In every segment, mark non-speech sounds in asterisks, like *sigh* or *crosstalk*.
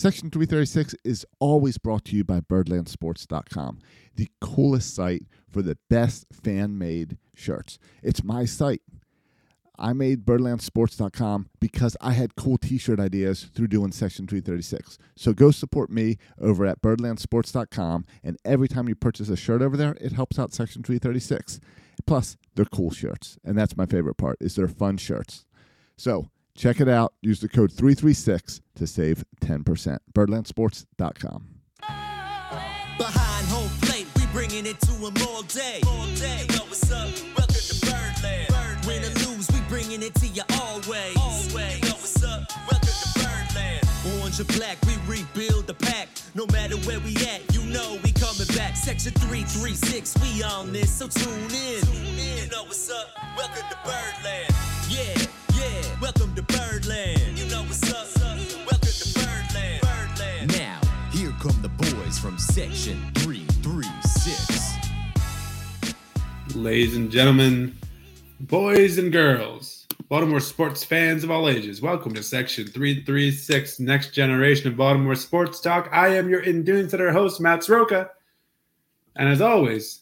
Section 336 is always brought to you by birdlandsports.com, the coolest site for the best fan made shirts. It's my site. I made birdlandsports.com because I had cool t shirt ideas through doing Section 336. So go support me over at birdlandsports.com. And every time you purchase a shirt over there, it helps out Section 336. Plus, they're cool shirts. And that's my favorite part is they're fun shirts. So check it out. Use the code 336 to save 10%. birdlandsports.com. Behind home plate, we bringing it to 'em all day. All day. You know what's up? Welcome to Birdland. Win or lose, we bringing it to you always. Always. You know what's up? Welcome to Birdland. Orange or black, we rebuild the pack. No matter where we at, you know we coming back. Section 336, we on this, so tune in. You know what's up? Welcome to Birdland. Yeah, yeah. Welcome to Birdland. You know what's up? Welcome to Birdland. Birdland. Now, here come the boys from Section 336. Ladies and gentlemen, boys and girls, Baltimore sports fans of all ages, welcome to Section 336, Next Generation of Baltimore Sports Talk. I am your In Doing Center host, Matt Sroka. And as always,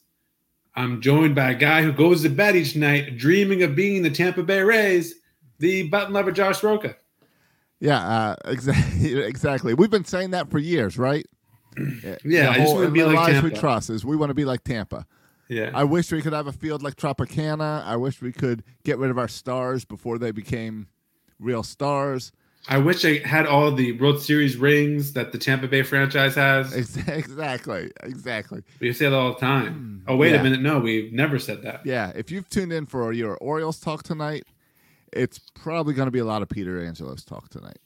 I'm joined by a guy who goes to bed each night dreaming of being the Tampa Bay Rays, the button lover, Josh Roca. Yeah, uh, *laughs* exactly. Exactly. We've been saying that for years, right? Yeah, *clears throat* I just want to be like lives we Tampa. trust is we want to be like Tampa. Yeah. I wish we could have a field like Tropicana. I wish we could get rid of our stars before they became real stars. I wish I had all the World Series rings that the Tampa Bay franchise has. *laughs* Exactly. Exactly. We say that all the time. Oh, wait Hmm. Yeah. a minute. No, we've never said that. Yeah. If you've tuned in for your Orioles talk tonight, it's probably going to be a lot of Peter Angelos talk tonight.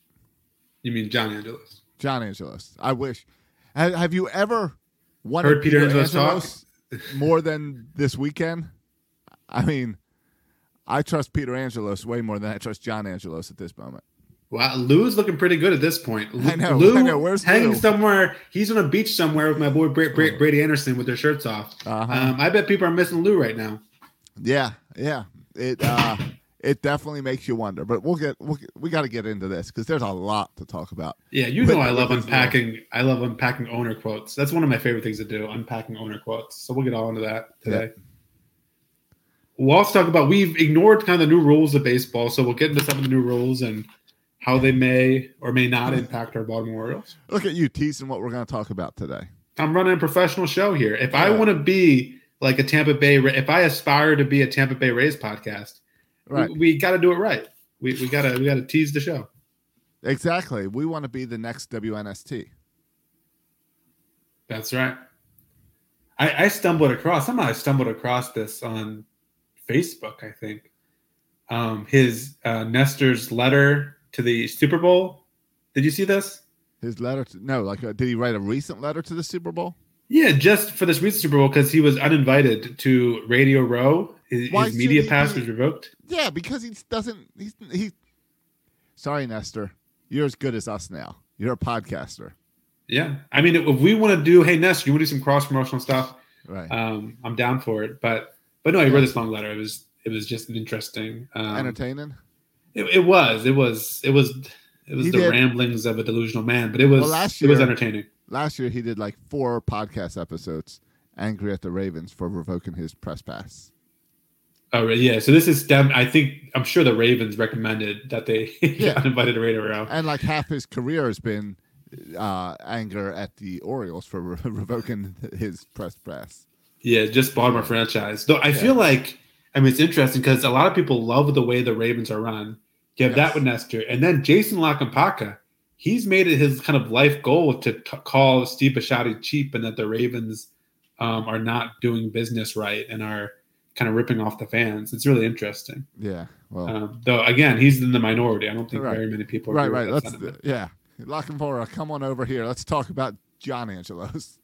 You mean John Angelos? John Angelos. I wish. Have, have you ever Heard Peter Angelos talk? more than this weekend? I mean, I trust Peter Angelos way more than I trust John Angelos at this moment. Wow, Lou's looking pretty good at this point. I know, Lou *laughs* I know. Where's hanging Lou? somewhere? He's on a beach somewhere with my boy Bra- Bra- Brady Anderson with their shirts off. Uh-huh. Um, I bet people are missing Lou right now. Yeah, yeah. It uh, it definitely makes you wonder. But we'll get we'll, we got to get into this because there's a lot to talk about. Yeah, you know I love unpacking. I love unpacking owner quotes. That's one of my favorite things to do. Unpacking owner quotes. So we'll get all into that today. We'll also talk about we've ignored kind of the new rules of baseball, so we'll get into some of the new rules and how they may or may not mm-hmm. impact our Baltimore Orioles. Look at you teasing what we're going to talk about today. I'm running a professional show here. If I want to be like a Tampa Bay, if I aspire to be a Tampa Bay Rays podcast, Right. we, we got to do it right. We, we gotta we gotta tease the show. Exactly. We want to be the next WNST. That's right. I, I stumbled across somehow I stumbled across this on Facebook. I think um, his uh, Nestor's letter to the Super Bowl. Did you see this? His letter to no, like uh, did he write a recent letter to the Super Bowl? Yeah, just for this recent Super Bowl because he was uninvited to Radio Row. His, his media pass was revoked. Yeah, because he doesn't. He's he. Sorry, Nestor. You're as good as us now. You're a podcaster, Yeah, I mean, if we want to do, hey Ness, you want to do some cross promotional stuff? right? Um, I'm down for it. But but no, he wrote this long letter. It was it was just an interesting. Um, Entertaining. it, it was it was it was it was He the did- ramblings of a delusional man, but it was Well, last it was entertaining. Last year he did like four podcast episodes, angry at the Ravens for revoking his press pass. Oh right, yeah. So this is stem. I think I'm sure the Ravens recommended that they *laughs* Yeah. got invited to Radio Row. And like half his career has been uh, anger at the Orioles for re- *laughs* revoking his press pass. Yeah, just Baltimore franchise. Though I feel like I mean it's interesting because a lot of people love the way the Ravens are run. You have Yes. that with Nestor, and then Jason La Canfora. He's made it his kind of life goal to t- call Steve Bisciotti cheap, and that the Ravens um, are not doing business right and are kind of ripping off the fans. It's really interesting. Yeah. Well, Um, though again, he's in the minority. I don't think Right. very many people. right, agree right. Let's sentiment. yeah. La Canfora, come on over here. Let's talk about John Angelos.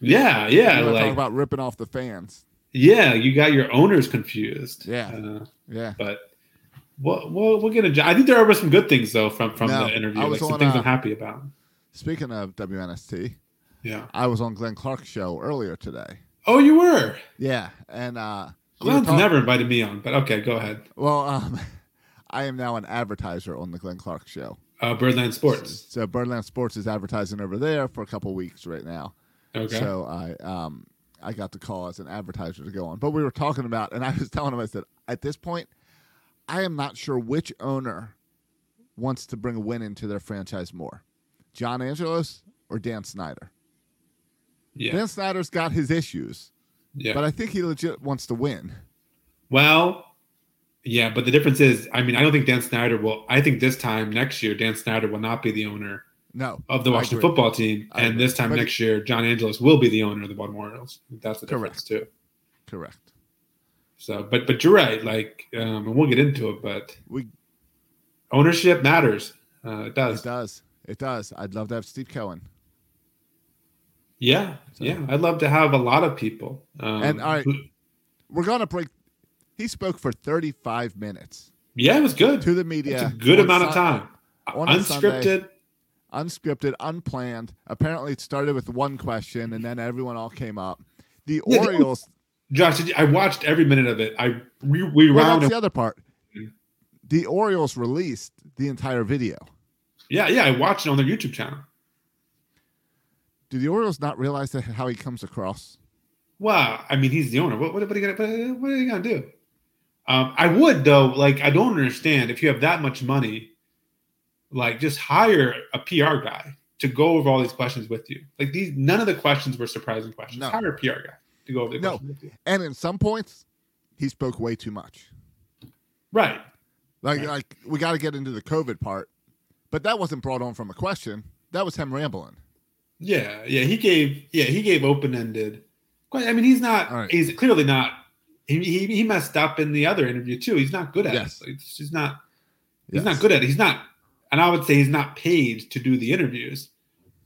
Yeah, yeah, like talk about ripping off the fans. yeah, you got your owners confused. Yeah. Uh, Yeah. but we'll, we'll, we'll get into. I think there are some good things though from from No, the interview, I was like some on, things uh, I'm happy about. Speaking of WNST, Yeah. I was on Glenn Clark's show earlier today. Oh, you were. Yeah, and uh, we Glenn's never invited me on, but okay, go ahead. Well, um, *laughs* I am now an advertiser on the Glenn Clark show. Uh, Birdland Sports. So Birdland Sports is advertising over there for a couple weeks right now. Okay. So I um I got the call as an advertiser to go on. But we were talking about and I was *laughs* telling him I said, at this point, I am not sure which owner wants to bring a win into their franchise more. John Angelos or Dan Snyder. Yeah. Dan Snyder's got his issues, yeah. but I think he legit wants to win. Well, yeah, but the difference is, I mean, I don't think Dan Snyder will. I think this time next year, Dan Snyder will not be the owner No. of the Washington football team, I and agree. this time But next year, John Angelos will be the owner of the Baltimore Orioles. That's the difference too. Correct. So, but but you're right. Like, um, and we'll get into it, but We ownership matters. Uh, it does. it does. It does. I'd love to have Steve Cohen. Yeah, yeah. I'd love to have a lot of people. Um, And, all right. We're gonna break he spoke for 35 minutes yeah, it was good. to the media. It's a good amount of time. a Sunday. Unscripted. unscripted, unplanned. Apparently, it started with one question, and then everyone all came up. The Yeah, Orioles. Josh, I watched every minute of it. I we rewound. Well, that's the other part. The Orioles released the entire video. yeah, yeah. I watched it on their YouTube channel. Do the Orioles not realize that how he comes across? Well, I mean, he's the owner. What, what, what are you gonna what are you gonna do? Um, I would though. Like, I don't understand if you have that much money, like just hire a PR guy to go over all these questions with you. Like these, none of the questions were surprising questions. No. Hire a PR guy to go over the No. questions with you. And in some points, he spoke way too much. Right. Like, Right. like we got to get into the COVID part, but that wasn't brought on from a question. That was him rambling. Yeah. Yeah. He gave. Yeah. He gave open ended. I mean, he's not. Right. He's clearly not. He, he he messed up in the other interview too. He's not good at Yes. it. Just not. He's Yes. not good at it. He's not, and I would say he's not paid to do the interviews,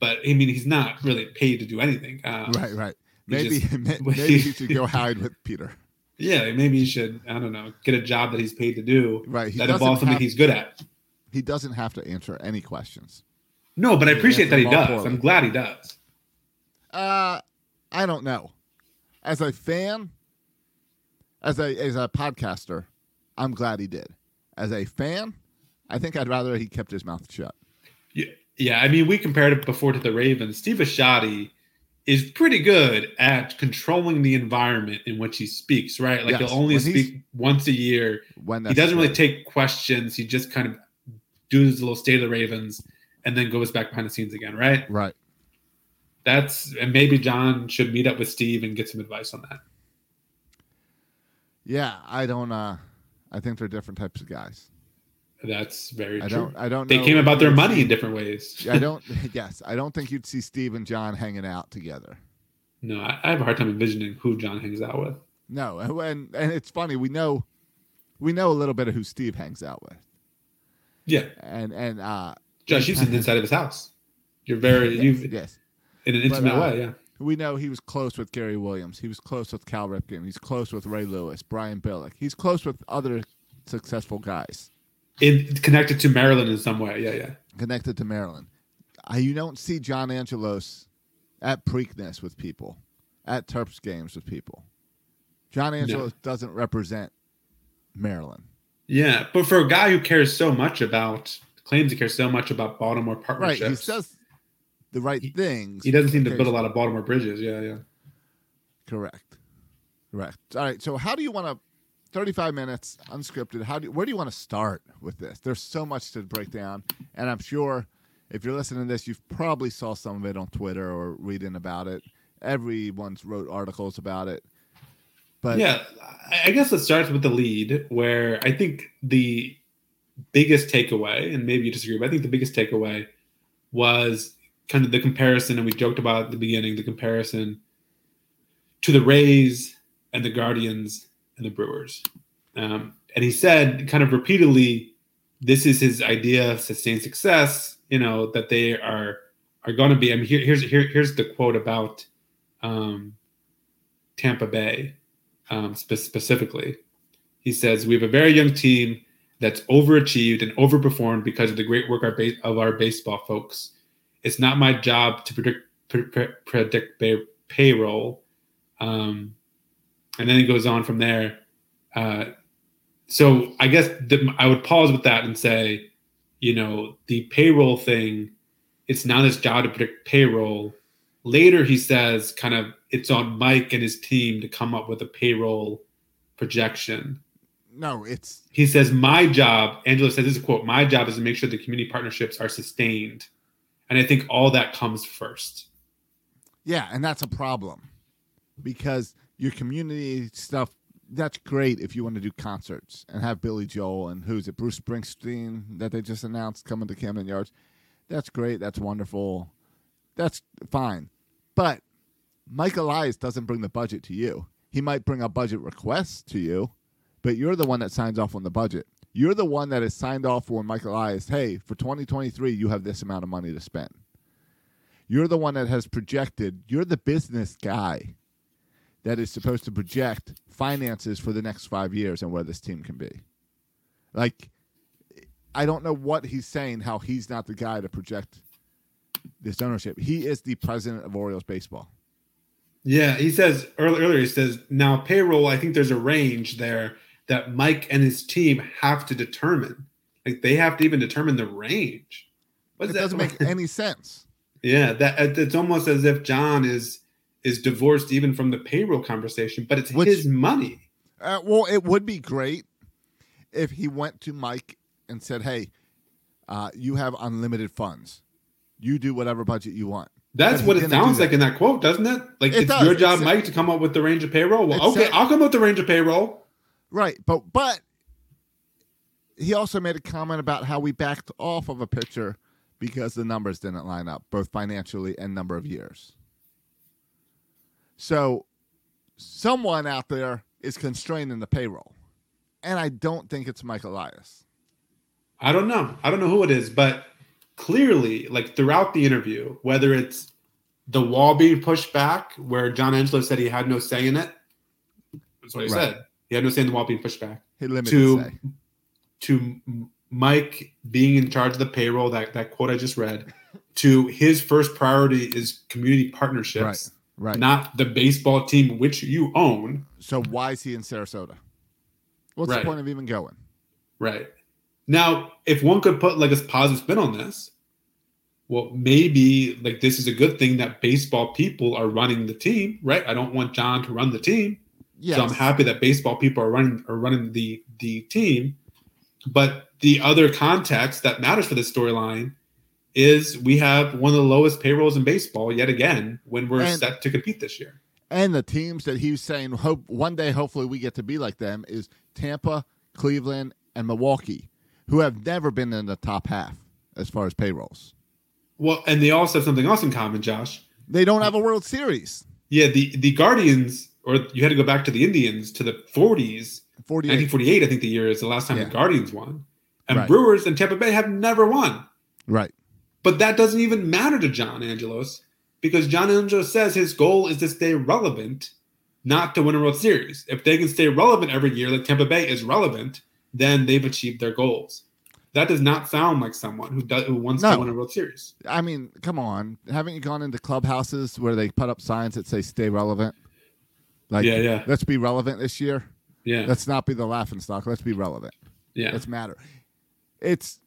but I mean he's not really paid to do anything. Um, Right, right. Maybe, just- *laughs* *laughs* maybe he should go hide with Peter. Yeah, maybe he should. I don't know. Get a job that he's paid to do Right. He that involves something have- he's good at. He doesn't have to answer any questions. No, but I appreciate that he answer them all does. poorly. I'm glad he does. Uh, I don't know. As a fan, as a as a podcaster, I'm glad he did. As a fan, I think I'd rather he kept his mouth shut. Yeah, yeah. I mean, we compared it before to the Ravens. Steve Bisciotti is pretty good at controlling the environment in which he speaks. Right, like Yes, he'll only when speak once a year. When he doesn't really take questions. He just kind of does his little state of the Ravens and then goes back behind the scenes again. Right. right. That's and maybe John should meet up with Steve and get some advice on that. Yeah, I don't. uh I think they're different types of guys. That's very I true. don't. I don't. they came about their money see- in different ways. *laughs* I don't. *laughs* Yes, I don't think you'd see Steve and John hanging out together. No, I, I have a hard time envisioning who John hangs out with. No, and and it's funny. We know, we know a little bit of who Steve hangs out with, Yeah, and and uh Josh, you've seen inside of his house. You're very *laughs* yes, you've yes. in an But, intimate uh, way. Yeah, We know he was close with Gary Williams. He was close with Cal Ripken. He's close with Ray Lewis, Brian Billick. He's close with other successful guys in connected to Maryland in some way. Yeah, yeah. connected to Maryland. Uh, you don't see John Angelos at Preakness with people, at Terps games with people. John Angelos doesn't represent Maryland. Yeah, but for a guy who cares so much about claims he cares so much about Baltimore partnerships. Right. He says the right He- things. he doesn't seem to build a lot of Baltimore bridges. Yeah, yeah. Correct. Correct. All right. So how do you want to? Thirty-five minutes, unscripted. How do? Where do you want to start with this? There's so much to break down, and I'm sure if you're listening to this, you've probably saw some of it on Twitter or reading about it. Everyone's wrote articles about it. But yeah, I guess it starts with the lead, where I think the biggest takeaway, and maybe you disagree, but I think the biggest takeaway was kind of the comparison, and we joked about at the beginning, the comparison to the Rays and the Guardians and the Brewers. Um, and he said kind of repeatedly, this is his idea of sustained success, you know, that they are are going to be. I mean, here, here's here, here's the quote about um, Tampa Bay um, spe- specifically. He says, We have a very young team that's overachieved and overperformed because of the great work our ba- of our baseball folks. It's not my job to predict, pre- pre- predict pay- payroll. Um, and then he goes on from there. Uh, so I guess the, I would pause with that and say, you know, the payroll thing, it's not his job to predict payroll. Later, he says, kind of, it's on Mike and his team to come up with a payroll projection. No, it's He says, My job, Angela says, this is a quote, my job is to make sure the community partnerships are sustained. And I think all that comes first. yeah, and that's a problem because your community stuff. That's great if you want to do concerts and have Billy Joel and who's it, Bruce Springsteen that they just announced coming to Camden Yards. That's great. That's wonderful. That's fine. But Mike Elias doesn't bring the budget to you. He might bring a budget request to you, but you're the one that signs off on the budget. You're the one that has signed off on Mike Elias. Hey, for 2023, you have this amount of money to spend. You're the one that has projected. You're the business guy that is supposed to project finances for the next five years and where this team can be. Like, I don't know what he's saying, how he's not the guy to project this ownership. He is the president of Orioles baseball. Yeah, he says earlier he says now payroll. I think there's a range there that Mike and his team have to determine. Like they have to even determine the range. What It does doesn't make *laughs* any sense. yeah, that it's almost as if John is is divorced even from the payroll conversation, but it's Which- his money. Uh, well, it would be great if he went to Mike and said, "Hey, uh, you have unlimited funds. You do whatever budget you want." That's what it sounds like that. in that quote, doesn't it? Like It it's does. your job, It's- Mike, to come up with the range of payroll. Well, okay, I'll come up with the range of payroll. Right, but but he also made a comment about how we backed off of a pitcher because the numbers didn't line up, both financially and number of years. So someone out there is constraining the payroll. And I don't think it's Mike Elias. I don't know. I don't know who it is, but clearly, like throughout the interview, whether it's the wall being pushed back, where John Angelo said he had no say in it, that's what he Right. said. He had no say in the wall being pushed back. To say. to Mike being in charge of the payroll, that that quote I just read, to his first priority is community partnerships, Right. Right. not the baseball team which you own. so why is he in Sarasota? What's Right. the point of even going? Right. Now, if one could put like a positive spin on this, well, maybe like this is a good thing that baseball people are running the team, right? I don't want John to run the team. Yes. So I'm happy that baseball people are running are running the the team. But the other context that matters for this storyline is we have one of the lowest payrolls in baseball yet again when we're And- set to compete this year. And the teams that he's saying hope one day hopefully we get to be like them is Tampa, Cleveland, and Milwaukee, who have never been in the top half as far as payrolls. Well, and they also have something else in common, Josh. They don't have a World Series. Yeah, the the Guardians, or you had to go back to the Indians to the 40s. 48. 1948, I think the year is the last time Yeah. the Guardians won. And Right. Brewers and Tampa Bay have never won. Right. But that doesn't even matter to John Angelos because John Angelos says his goal is to stay relevant, not to win a World Series. If they can stay relevant every year, like Tampa Bay is relevant, then they've achieved their goals. That does not sound like someone who does, who wants No. to win a World Series. I mean, come on. Haven't you gone into clubhouses where they put up signs that say stay relevant? Like, Yeah, yeah. let's be relevant this year. Yeah, Let's not be the laughing stock. Let's be relevant. yeah. Let's matter. It's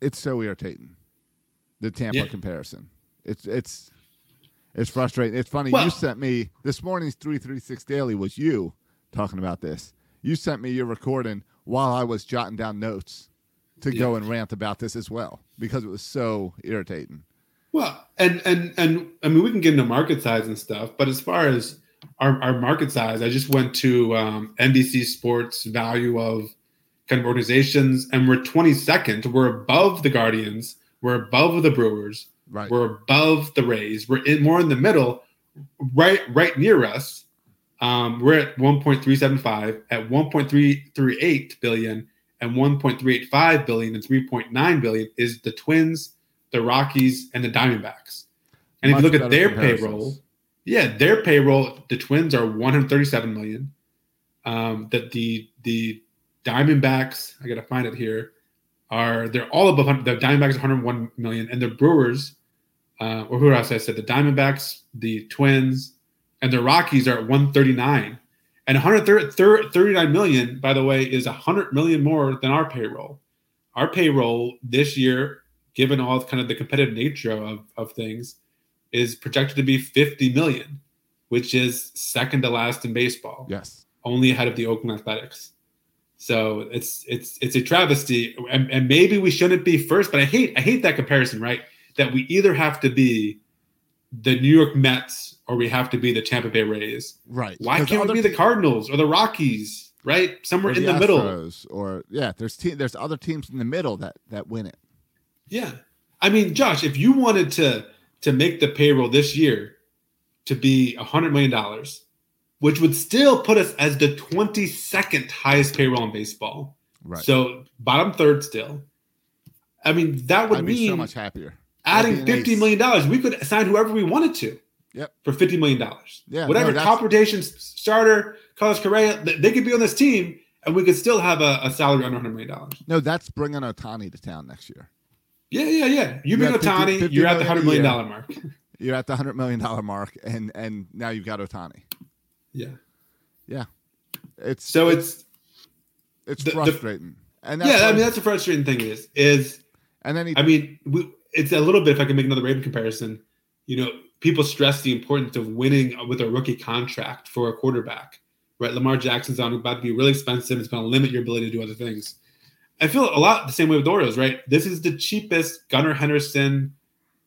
it's so irritating. The Tampa Yeah. comparison. It's it's it's frustrating. It's funny. Well- you sent me this morning's three three six daily was you talking about this. You sent me your recording while I was jotting down notes to go and rant about this as well because it was so irritating. Well, and and and I mean, we can get into market size and stuff, but as far as our, our market size, I just went to um, NBC Sports value of kind of organizations, and we're 22nd. We're above the Guardians. We're above the Brewers. Right. We're above the Rays. We're in more in the middle, right right near us. Um, we're at 1.375, at 1.338 billion, and 1.385 billion and 3.9 billion is the Twins, the Rockies, and the Diamondbacks. And if you look at their payroll, yeah, their payroll, the Twins are 137 million. Um, that the the Diamondbacks, I gotta find it here, are they're all above 100 the Diamondbacks 101 million, and the Brewers, uh, or who else I said, the Diamondbacks, the Twins, and the Rockies are at 139. And 139 million, by the way, is 100 million more than our payroll. our payroll this year, given all kind of the competitive nature of, of things, is projected to be 50 million, which is second to last in baseball, Yes. only ahead of the Oakland Athletics. So it's it's it's a travesty, and, and maybe we shouldn't be first. But I hate I hate that comparison, right? That we either have to be the New York Mets or we have to be the Tampa Bay Rays. Right. Why can't we be the Cardinals or the Rockies? Right, somewhere in the, middle. Or yeah, there's te- there's other teams in the middle that that win it. Yeah. I mean, Josh, if you wanted to to make the payroll this year to be a hundred million dollars, which would still put us as the 22nd highest payroll in baseball. Right. So bottom third still. I mean, that would I'd be mean so much happier. adding That'd be an fifty ace. million dollars. We could sign whoever we wanted to. Yep. For fifty million dollars. Yeah, Whatever no, top rotation starter, Carlos Correa, they could be on this team, and we could still have a, a salary under hundred million dollars. No, that's bringing Ohtani to town next year. Yeah, yeah, yeah. You've been got 50 Ohtani, 50 you're at the hundred million dollar mark. *laughs* You're at the hundred million dollar mark, and and now you've got Ohtani. yeah. Yeah, it's So it's it's the- the- frustrating. and that's yeah. I mean, that's the frustrating thing is is and then he I mean, we, it's a little bit. If I can make another Raven comparison, you know, people stress the importance of winning with a rookie contract for a quarterback. Right, Lamar Jackson's on about to be really expensive. It's going to limit your ability to do other things. I feel a lot the same way with Orioles. Right, this is the cheapest Gunnar Henderson,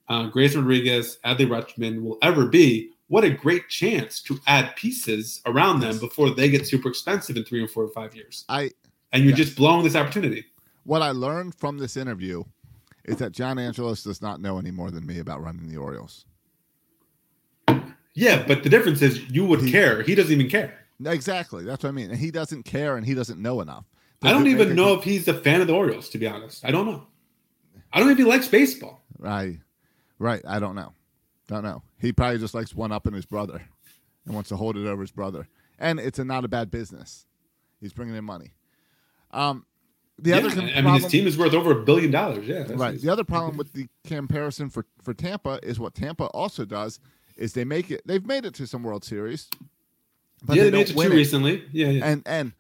uh, Grayson Rodriguez, Adley Rutschman will ever be. What a great chance to add pieces around them before they get super expensive in three or four or five years. I And you're Yes. just blowing this opportunity. what I learned from this interview is that John Angelos does not know any more than me about running the Orioles. Yeah, but the difference is you would He- care. He doesn't even care. Exactly, that's what I mean. And he doesn't care, and he doesn't know enough. I don't even know if he's a fan of the Orioles, to be honest. I don't know. I don't know if he likes baseball. Right, right. I don't know. Don't know. He probably just likes one up in his brother, and wants to hold it over his brother. And it's a not a bad business. He's bringing in money. Um, the Yeah, other I mean, problem, his team is worth over a billion dollars. Yeah, right. nice. The other problem with the comparison for for Tampa is what Tampa also does is they make it. They've made it to some World Series, but yeah, they they made it it. recently. Yeah, yeah. And and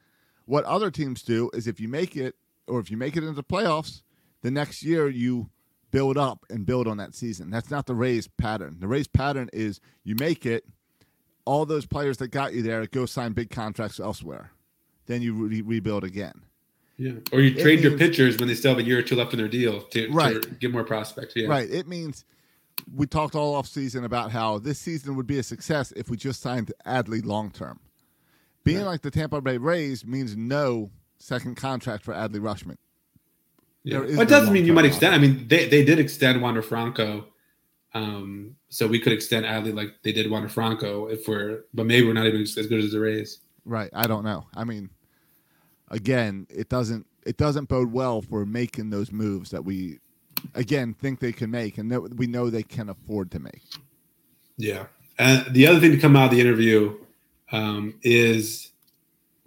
what other teams do is if you make it or if you make it into playoffs, the next year you build up and build on that season. That's not the Rays pattern. The Rays pattern is you make it, all those players that got you there go sign big contracts elsewhere. Then you re- rebuild again. yeah. Or you trade your pitchers when they still have a year or two left in their deal to, Right. to get more prospects. Yeah. Right. It means we talked all off season about how this season would be a success if we just signed Adley long term. Being like the Tampa Bay Rays means no second contract for Adley Rutschman. Yeah. Well, it doesn't mean you might extend. I mean, they, they did extend Wander Franco. Um, so we could extend Adley like they did Wander Franco if we're, but maybe we're not even as good as the Rays. Right. I don't know. I mean, again, it doesn't it doesn't bode well for making those moves that we again think they can make and that we know they can afford to make. Yeah. And the other thing to come out of the interview um, is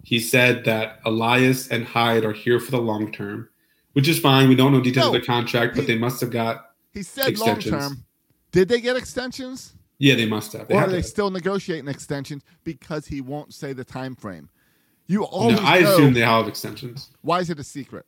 he said that Elias and Hyde are here for the long term, which is fine. We don't know details No, of their contract, but they must have got. He said long term. Did they get extensions? Yeah, they must have. They or are they have. still negotiating extensions because he won't say the time frame? You No, I assume they have extensions Why is it a secret?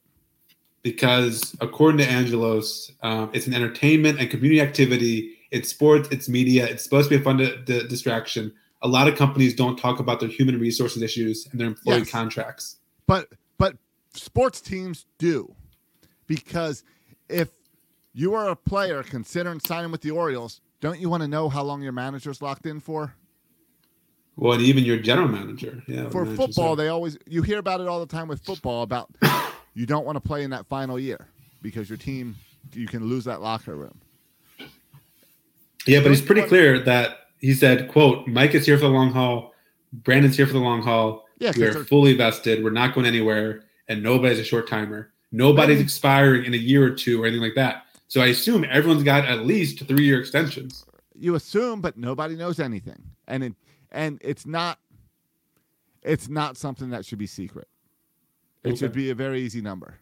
because, according to Angelos, um, it's an entertainment and community activity. It's sports, it's media. It's supposed to be a fun di- di- distraction. A lot of companies don't talk about their human resources issues and their employee Yes. contracts. But but sports teams do because if you are a player considering signing with the Orioles, don't you want to know how long your manager's locked in for? Well, and even your general manager. Yeah. For football, they always you hear about it all the time with football about *coughs* you don't want to play in that final year because your team you can lose that locker room. Yeah, but it's pretty clear that he said, "quote Mike is here for the long haul. Brandon's here for the long haul. Yeah, we are fully vested. We're not going anywhere, and nobody's a short timer. Nobody's expiring in a year or two or anything like that. So I assume everyone's got at least three year extensions. you assume, but nobody knows anything, and it and it's not it's not something that should be secret. It should be a very easy number.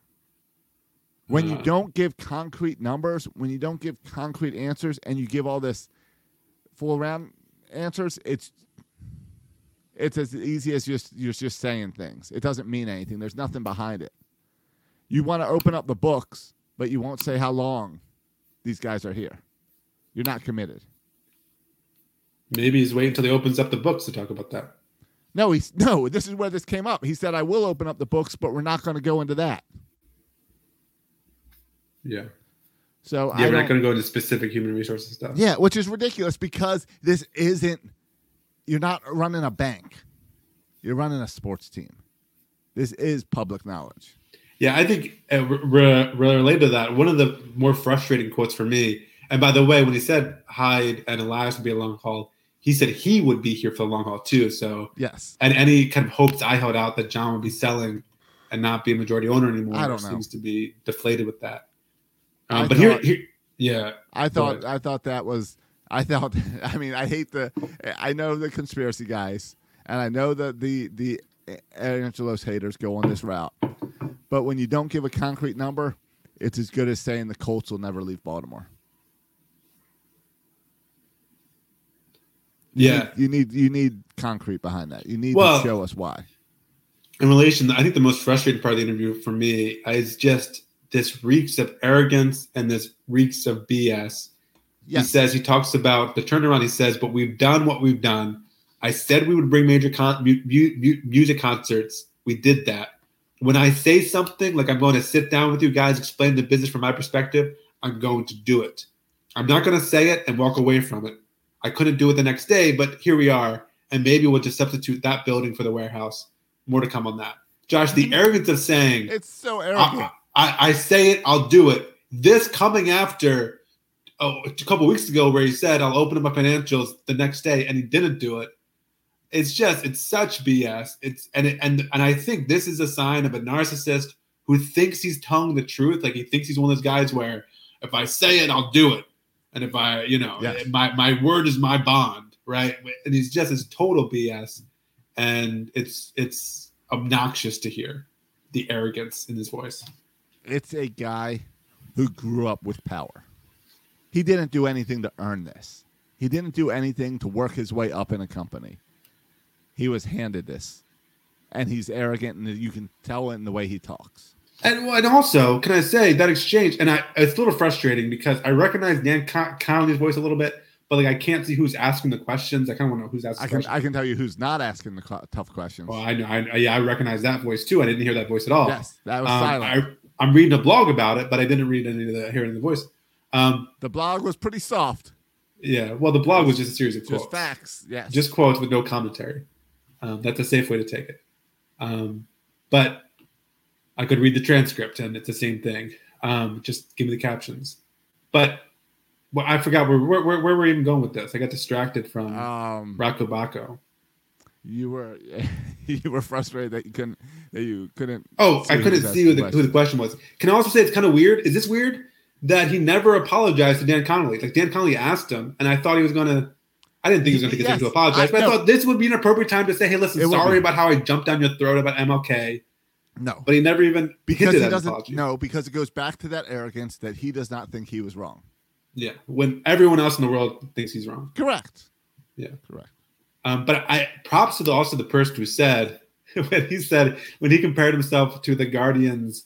When you Uh. don't give concrete numbers, when you don't give concrete answers, and you give all this full around answers, it's it's as easy as just you're just saying things. It doesn't mean anything. There's nothing behind it. You want to open up the books, but you won't say how long these guys are here. You're not committed. Maybe he's waiting until he opens up the books to talk about that. No, he's *laughs* no. This is where this came up. He said, "I will open up the books, but we're not going to go into that." Yeah. So Yeah, I we're don't- going to go into specific human resources stuff. Yeah, which is ridiculous because this isn't. You're not running a bank. You're running a sports team. This is public knowledge. Yeah, I think uh, re- related to that, one of the more frustrating quotes for me, and by the way, when he said Hyde and Elias would be a long haul, he said he would be here for the long haul too. So, Yes. and any kind of hopes I held out that John would be selling and not be a majority owner anymore I don't know. seems to be deflated with that. Um, but here, thought- here, yeah, I thought. I thought that was I thought *laughs* I mean I hate the I know the conspiracy guys and I know that the the Angelos haters go on this route. But when you don't give a concrete number, it's as good as saying the Colts will never leave Baltimore. You yeah. need, you need you need concrete behind that. You need Well- to show us why. in relation, I think the most frustrating part of the interview for me is just this reeks of arrogance and this reeks of BS. He says he talks about the turnaround. He says, "But we've done what we've done. I said we would bring major con- mu- mu- mu- music concerts. We did that. When I say something like I'm going to sit down with you guys, explain the business from my perspective, I'm going to do it. I'm not going to say it and walk away from it. I couldn't do it the next day, but here we are, and maybe we'll just substitute that building for the warehouse. More to come on that. Josh, the mm-hmm. arrogance of saying It's so ah, arrogant. I, I, I say it, I'll do it. This coming after oh, a couple weeks ago, where he said, I'll open up my financials the next day, and he didn't do it. It's just, it's such BS. It's and it, and and I think this is a sign of a narcissist who thinks he's telling the truth. Like he thinks he's one of those guys where if I say it, I'll do it, and if I, you know, Yes. my my word is my bond, right? And he's just his total BS, and it's it's obnoxious to hear the arrogance in his voice. It's a guy who grew up with power. He didn't do anything to earn this. He didn't do anything to work his way up in a company. He was handed this. And he's arrogant and you can tell it in the way he talks. And, and also, can I say that exchange? And I, it's a little frustrating because I recognize Dan Con- Connolly's voice a little bit, but like I can't see who's asking the questions. I kind of want to know who's asking I can questions. I can tell you who's not asking the cl- tough questions. well, I know, I, yeah, I recognize that voice too. I didn't hear that voice at all. yes, that was Um, silent. I'm reading a blog about it, but I didn't read any of the hearing the voice. Um, the blog was pretty soft. yeah, well, the blog was just a series of quotes. Just facts. yeah, just quotes with no commentary. Um, that's a safe way to take it. Um, but I could read the transcript and it's the same thing. Um, just give me the captions. But well, I forgot where, where, where, where we're even going with this. I got distracted from um Rocco. You were *laughs* you were frustrated that you couldn't that you couldn't Oh, I couldn't see who the, who the question was. Can I also say it's kind of weird? Is this weird that he never apologized to Dan Connolly? Like Dan Connolly asked him, and I thought he was going to. I didn't think he was going to take his time to apologize, I- but I thought this would be an appropriate time to say, "Hey, listen, It sorry about how I jumped down your throat about MLK." No. But he never even because he doesn't apology. no because it goes back to that arrogance that he does not think he was wrong Yeah, when everyone else in the world thinks he's wrong. correct Yeah. correct Um, but I props to the, also the person who said *laughs* when he said when he compared himself to the Guardians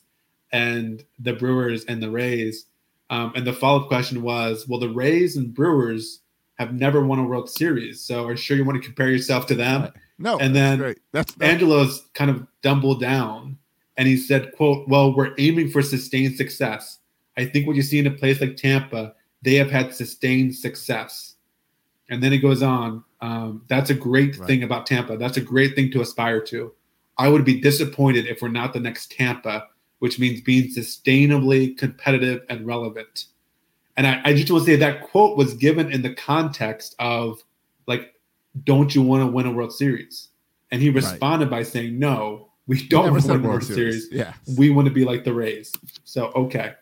and the Brewers and the Rays, um, and the follow up question was, well, the Rays and Brewers have never won a World Series, so are you sure you want to compare yourself to them? No And then that's that's- Angelos kind of dumbled down and he said, quote, well, we're aiming for sustained success. I think what you see in a place like Tampa, they have had sustained success. And then he goes on, um, that's a great Right. thing about Tampa. That's a great thing to aspire to. I would be disappointed if we're not the next Tampa, which means being sustainably competitive and relevant. And I, I just want to say that quote was given in the context of like, don't you want to win a World Series? And he responded by saying, no, we don't want to win a World Series. yeah We want to be like the Rays. So, okay.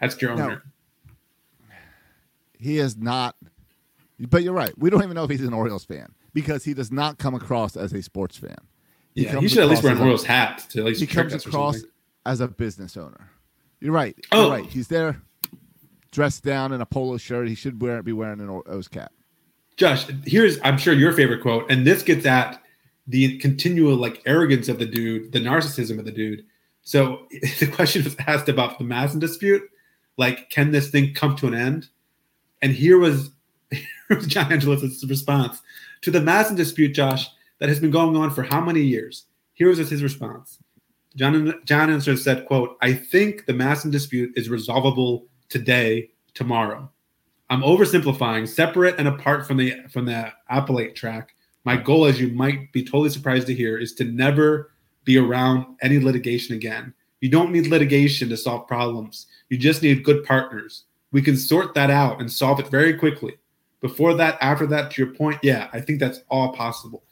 That's your owner. he is not but you're right. We don't even know if he's an orioles fan because he does not come across as a sports fan. He Yeah, he should at least wear an Orioles hat to at least he comes across as a business owner. You're right. Oh. you're right. He's there dressed down in a polo shirt. He should wear be wearing an O's cap. Josh, here's I'm sure your favorite quote, and this gets at the continual like arrogance of the dude, the narcissism of the dude. So *laughs* the question was asked about the MASN dispute, like, can this thing come to an end? And here was *laughs* John Angelos' response to the MASN dispute, Josh, that has been going on for how many years? Here was his response. John, John Angelos said, quote, I think the MASN dispute is resolvable today, tomorrow. I'm oversimplifying, separate and apart from the from the appellate track. My goal, as you might be totally surprised to hear, is to never be around any litigation again. You don't need litigation to solve problems. You just need good partners. We can sort that out and solve it very quickly. Before that, after that, to your point, yeah, I think that's all possible.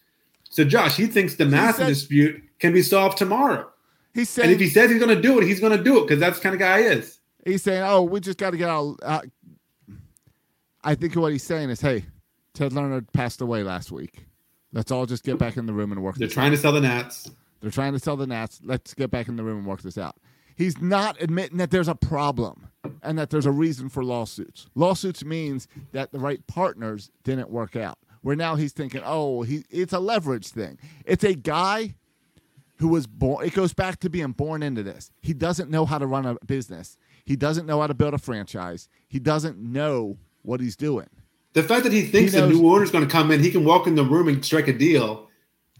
So, Josh, he thinks the said- dispute can be solved tomorrow. He said, And if he says he's going to do it, he's going to do it because that's the kind of guy he is. he's saying, "Oh, we just got to get out." Uh, I think what he's saying is, "Hey, Ted Lerner passed away last week. Let's all just get back in the room and work They're trying to sell the Nats. They're trying to sell the Nats. Let's get back in the room and work this out. He's not admitting that there's a problem and that there's a reason for lawsuits. Lawsuits means that the right partners didn't work out. Where now he's thinking, oh, he, it's a leverage thing. It's a guy who was born. It goes back to being born into this. He doesn't know how to run a business. He doesn't know how to build a franchise. He doesn't know what he's doing. The fact that he thinks He a knows- new owner's going to come in, he can walk in the room and strike a deal,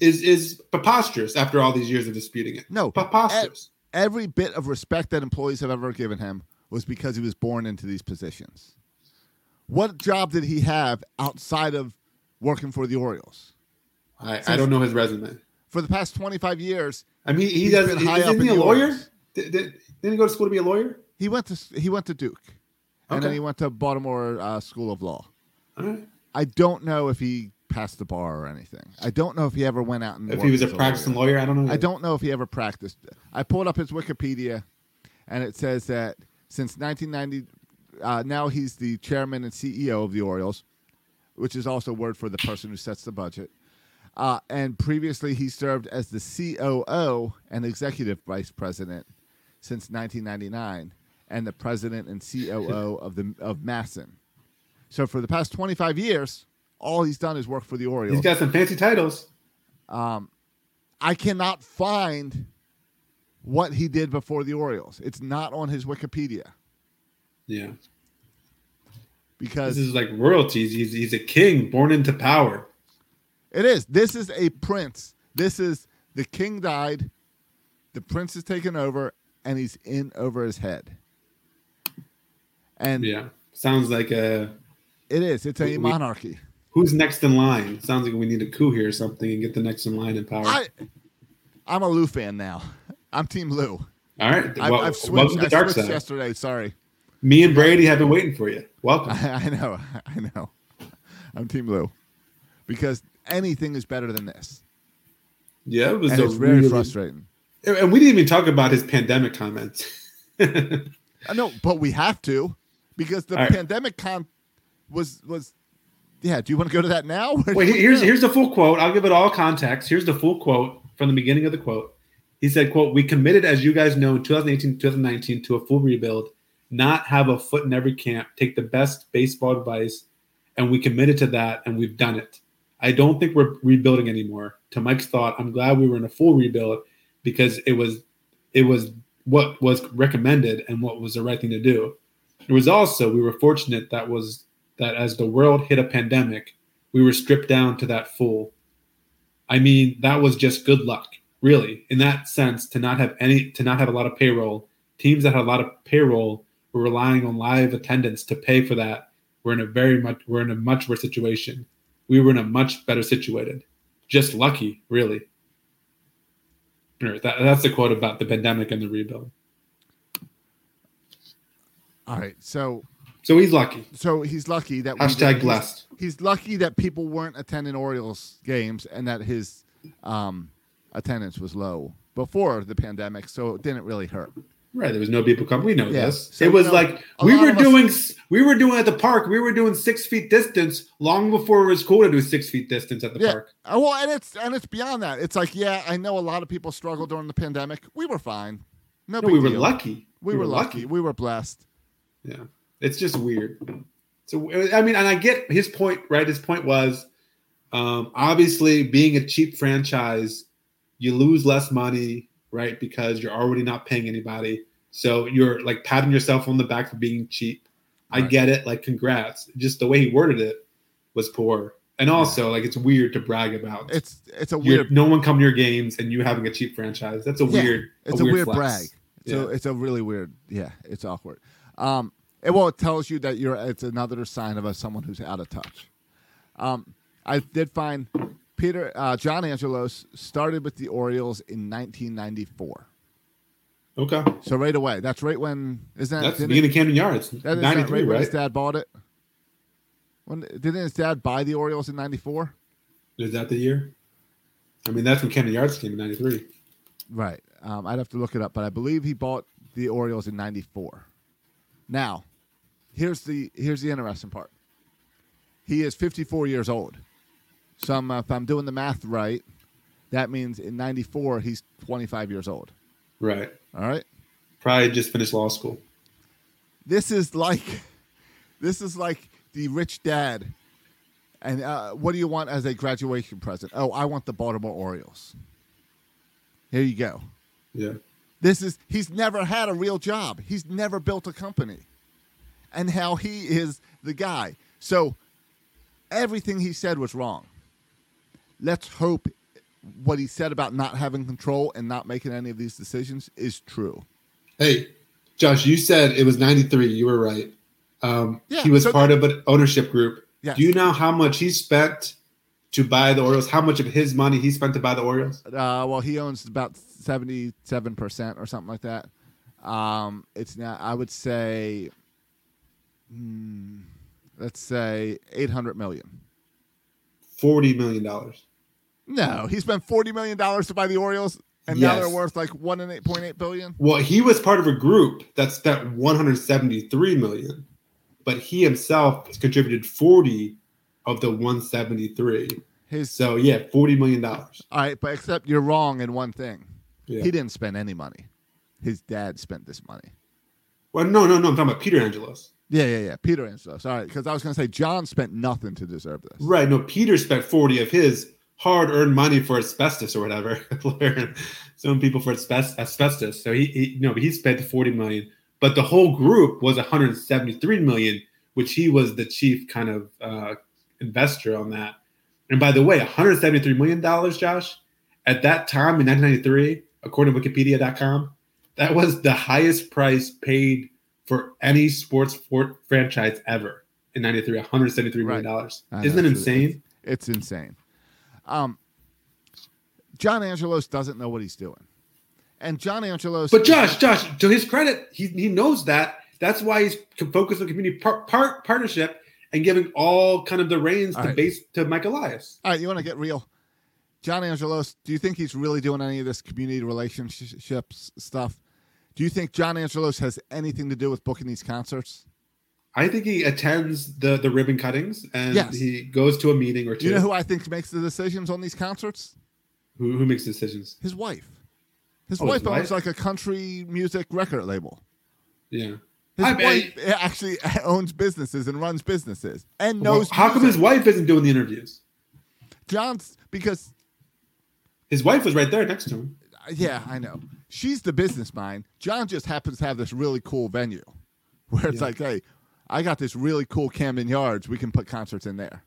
is is preposterous after all these years of disputing it. No, preposterous. Every bit of respect that employees have ever given him was because he was born into these positions. What job did he have outside of working for the Orioles? I, I don't know his resume. For the past 25 years, I mean, he He's does. been high Isn't he a lawyer? Did, did, didn't he go to school to be a lawyer? he went to he went to Duke, and then he went to Baltimore uh, School of Law. Right. I don't know if he passed the bar or anything. I don't know if he ever went out and If he was a practicing lawyer. lawyer, I don't know. I don't know if he ever practiced. I pulled up his Wikipedia, and it says that since 1990, uh, now he's the chairman and CEO of the Orioles, which is also a word for the person who sets the budget. Uh, and previously, he served as the COO and executive vice president since 1999, and the president and COO *laughs* of the of MASN. So for the past 25 years, all he's done is work for the Orioles. He's got some fancy titles. Um, I cannot find what he did before the Orioles. It's not on his Wikipedia Yeah. because This is like royalties. He's he's a king born into power. it is. This is a prince. This is the king died, the prince is taken over, and he's in over his head. And Yeah. Sounds like a it is. It's a We- monarchy. Who's next in line? Sounds like we need a coup here or something and get the next in line in power. I, I'm a Lou fan now. I'm Team Lou. All right. I've, Well, I've switched, welcome to I switched side. yesterday. Sorry. Me and Brady have been waiting for you. Welcome. I, *laughs* I know. *laughs* I know. *laughs* I'm Team Lou because anything is better than this, Yeah, it was and it's very really- frustrating. And we didn't even talk about his pandemic comments. I know, but we have to because the right. pandemic con was was. Yeah, do you want to go to that now? *laughs* Wait, here's here's the full quote. I'll give it all context. Here's the full quote from the beginning of the quote. He said, "quote We committed, as you guys know, in 2018, 2019, to a full rebuild. Not have a foot in every camp. Take the best baseball advice, and we committed to that, and we've done it. I don't think we're rebuilding anymore. To Mike's thought, I'm glad we were in a full rebuild because it was it was what was recommended and what was the right thing to do. It was also we were fortunate that was that as the world hit a pandemic, we were stripped down to that full. I mean, that was just good luck, really, in that sense, to not have any to not have a lot of payroll. Teams that had a lot of payroll were relying on live attendance to pay for that. We're in a very much we're in a much worse situation. We were in a much better situated. Just lucky, really. That, that's the quote about the pandemic and the rebuild. All right, so So he's lucky. so he's lucky that Hashtag didn't- he's- blessed. He's, lucky that people weren't attending Orioles games and that his um, attendance was low before the pandemic, so it didn't really hurt. Right, there was no people come. We know Yeah. this. So, it was you know, like we were of us- doing. we were doing at the park. We were doing six feet distance long before it was cool to do six feet distance at the Yeah. park. Uh, Well, and it's and it's beyond that. It's like, yeah, I know a lot of people struggled during the pandemic. We were fine. No, No, we were deal. lucky. We, were, lucky. We were blessed. Yeah, it's just weird. So I mean, and I get his point. Right, his point was um, obviously being a cheap franchise, you lose less money. right? Because you're already not paying anybody. So you're like patting yourself on the back for being cheap. I get it. Like, congrats. Just the way he worded it was poor. And also, like, it's weird to brag about. It's it's a You're- weird no one come to your games and you having a cheap franchise. That's a Yeah, weird. it's a weird, flex. brag. So Yeah. it's a really weird. Yeah, it's awkward. Um, it well, it tells you that you're. It's another sign of a someone who's out of touch. Um, I did find Peter uh, John Angelos started with the Orioles in 1994. Okay. So right away, that's right when isn't that, That's the beginning of Camden Yards. that, is that 93, right when his dad bought it? When didn't his dad buy the Orioles in '94? Is that the year? I mean, that's when Camden Yards came in 93. Right. Um, I'd have to look it up, but I believe he bought the Orioles in '94. Now, here's the here's the interesting part. He is 54 years old. So I'm, if I'm doing the math right, that means in '94 he's 25 years old. Right. All right. Probably just finished law school. This is like, this is like the rich dad. And uh, what do you want as a graduation present? Oh, I want the Baltimore Orioles. Here you go. Yeah. This is he's never had a real job. He's never built a company. And how he is the guy. So everything he said was wrong. Let's hope what he said about not having control and not making any of these decisions is true. Hey, Josh, you said it was 93. You were right. Um, Yeah, he was so part of an ownership group. Yes. Do you know how much he spent to buy the Orioles? How much of his money he spent to buy the Orioles? Uh, well, he owns about seventy-seven percent or something like that. Um, it's now, I would say, hmm, let's say eight hundred million. $40 million. No, he spent forty million dollars to buy the Orioles, and now they're worth like one and eight point eight billion. Well, he was part of a group that spent 173 million, but he himself contributed 40 of the 173. His So yeah, 40 million dollars. all right, but except you're wrong in one thing. Yeah. He didn't spend any money. His dad spent this money. Well, no, no, no. I'm talking about Peter Angelos. Yeah, yeah, yeah. Peter and stuff. Sorry, because I was going to say John spent nothing to deserve this. Right. No, Peter spent 40 of his hard earned money for asbestos or whatever. *laughs* Some people for asbestos. So he, he no, but he spent 40 million. But the whole group was 173 million, which he was the chief kind of uh, investor on that. And by the way, 173 million dollars, Josh, at that time in 1993, according to Wikipedia.com, that was the highest price paid for any sports sport franchise ever in 93, 173 million dollars. Know, Isn't it it's- insane? It's insane. Um, John Angelos doesn't know what he's doing, and John Angelos. But Josh, Josh, to his credit, he, he knows that. That's why he's focused on community par- par- partnership and giving all kind of the reins All to right. base to Mike Elias. All right, you want to get real? John Angelos, do you think he's really doing any of this community relationships stuff? Do you think John Angelos has anything to do with booking these concerts? I think he attends the the ribbon cuttings and Yes. he goes to a meeting or Do two. you know who I think makes the decisions on these concerts? who, who makes decisions? His wife. His Oh, his wife owns wife? like a country music record label. Yeah. His I- wife actually *laughs* owns businesses and runs businesses and Well, knows. how come his wife isn't doing the interviews? John's because His wife was right there next to him. yeah, I know. She's the business mind. John just happens to have this really cool venue where it's Yeah. like, hey, I got this really cool Camden Yards. We can put concerts in there.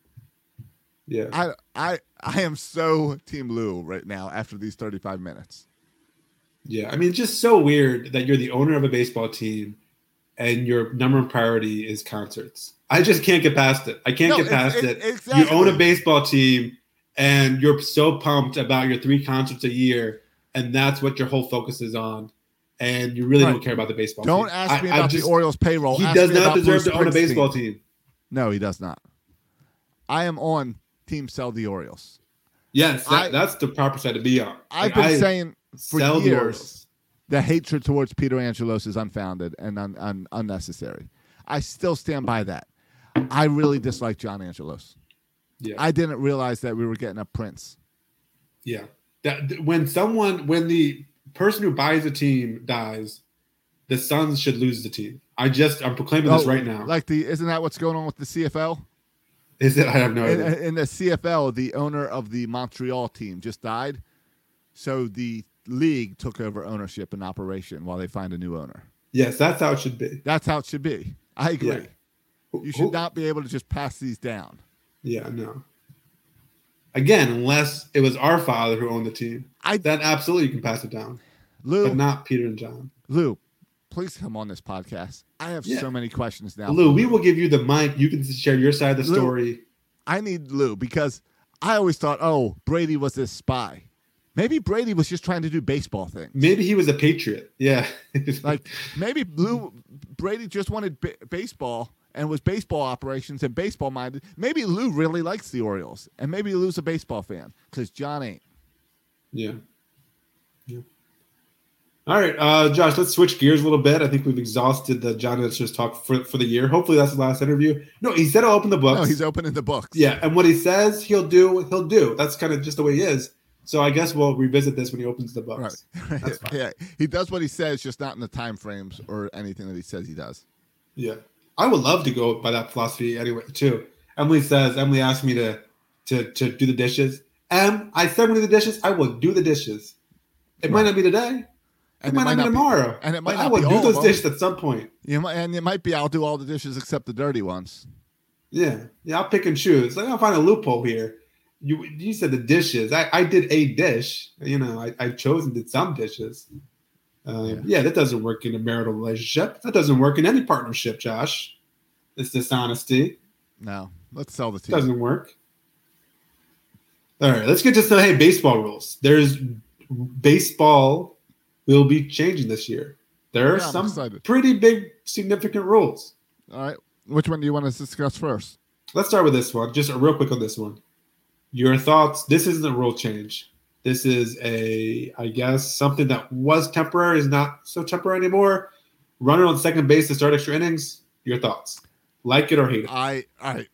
Yeah. I I I am so Team Lou right now after these 35 minutes. Yeah, I mean, it's just so weird that you're the owner of a baseball team and your number one priority is concerts. I just can't get past it. I can't No, get it- past it- it. exactly. You own a baseball team and you're so pumped about your three concerts a year, and that's what your whole focus is on. And you really Right. don't care about the baseball Don't team. ask me I- I about just- the Orioles payroll. He Ask does not deserve Bruce to own a baseball team. No, he does not. I am on Team Sell the Orioles. Yes, that, I- that's the proper side to be on. I've Like, been I saying for the years Orioles. the hatred towards Peter Angelos is unfounded and un- un- unnecessary. I still stand by that. I really dislike John Angelos. Yeah. I didn't realize that we were getting a prince. Yeah. That when someone when the person who buys a team dies, the sons should lose the team. I just I'm proclaiming this Oh, right now. Like the isn't that what's going on with the CFL? Is it? I have no In, idea. in the CFL, the owner of the Montreal team just died. So the league took over ownership and operation while they find a new owner. Yes, that's how it should be. That's how it should be. I agree. Yeah. You should not be able to just pass these down. Yeah, no. Again, unless it was our father who owned the team, I then absolutely you can pass it down, Lou but not Peter and John. Lou, please come on this podcast. I have Yeah. so many questions now. Lou, we will give you the mic. You can share your side of the Lou. story. I need Lou because I always thought, oh, Brady was this spy. Maybe Brady was just trying to do baseball things. Maybe he was a patriot. Yeah, *laughs* Like maybe Lou Brady just wanted ba- baseball and was baseball operations and baseball minded. Maybe Lou really likes the Orioles, and maybe Lou's a baseball fan because John ain't. Yeah. Yeah. All right, uh, Josh, let's switch gears a little bit. I think we've exhausted the John Edwards talk for, for the year. Hopefully that's the last interview. No, he said he'll open the books. No, he's opening the books. yeah, and what he says he'll do, he'll do. That's kind of just the way he is. So I guess we'll revisit this when he opens the Right. books. *laughs* That's fine. yeah, he does what he says, just not in the time frames or anything that he says he does. Yeah. I would love to go by that philosophy anyway, too. Emily says, Emily asked me to to to do the dishes. Em, I said I'm gonna do the dishes, I will do the dishes. It might not be today. It might, not be tomorrow. and it might I will be do those dishes at some point. You might, and it might be I'll do all the dishes except the dirty ones. Yeah. Yeah, I'll pick and choose. Like I'll find a loophole here. You you said the dishes. I, I did a dish. You know, I, I chose and did some dishes. Um, Yeah. yeah. that doesn't work in a marital relationship. That doesn't work in any partnership, Josh. It's dishonesty. No, let's sell the team. Doesn't work. All right, let's get to some hey baseball rules. There's baseball will be changing this year. There are Yeah, some excited. pretty big significant rules. All right, which one do you want to discuss first? Let's start with this one. Just real quick on this one. Your thoughts. This isn't a rule change. This is a, I guess, something that was temporary is not so temporary anymore. Runner on second base to start extra innings. Your thoughts? Like it or hate it? I I.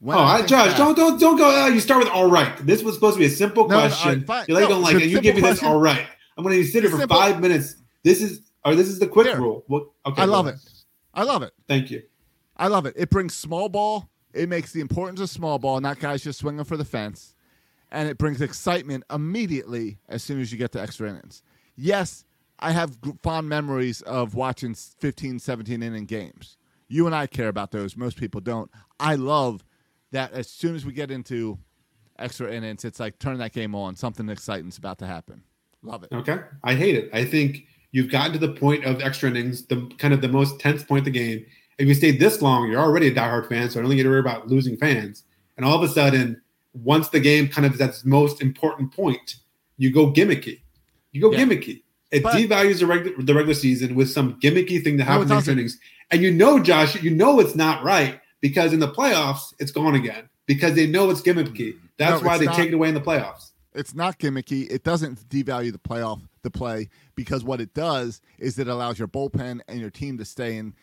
When oh, I, Josh, back- don't don't don't go. Uh, you start with all right. This was supposed to be a simple No, no, question. right, fine. you like No, don't like it. You give me this question. all right. I'm going to sit here for simple. five minutes. This is or this is the quick rule. What? Okay, I love it. I love it. Thank you. I love it. It brings small ball. It makes the importance of small ball, not guys just swinging for the fence. And it brings excitement immediately as soon as you get to extra innings. Yes, I have fond memories of watching 15, 17 inning games. You and I care about those. Most people don't. I love that as soon as we get into extra innings, it's like turn that game on. Something exciting's about to happen. Love it. Okay. I hate it. I think you've gotten to the point of extra innings, the kind of the most tense point of the game. If you stayed this long, you're already a diehard fan, so I don't think you worry about losing fans. And all of a sudden, once the game kind of is at its most important point, you go gimmicky. You go Yeah. gimmicky. It But- devalues the regular the regular season with some gimmicky thing that No, happens in extra doesn't. innings. And you know, Josh, you know it's not right because in the playoffs, it's gone again because they know it's gimmicky. Mm. That's No, why they not. take it away in the playoffs. It's not gimmicky. It doesn't devalue the playoff the play because what it does is it allows your bullpen and your team to stay in.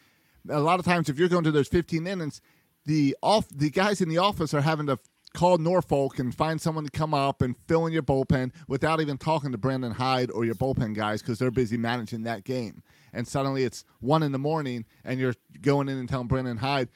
A lot of times, if you're going to those 15 innings, the off the guys in the office are having to call Norfolk and find someone to come up and fill in your bullpen without even talking to Brandon Hyde or your bullpen guys because they're busy managing that game. And suddenly it's one in the morning, and you're going in and telling Brandon Hyde,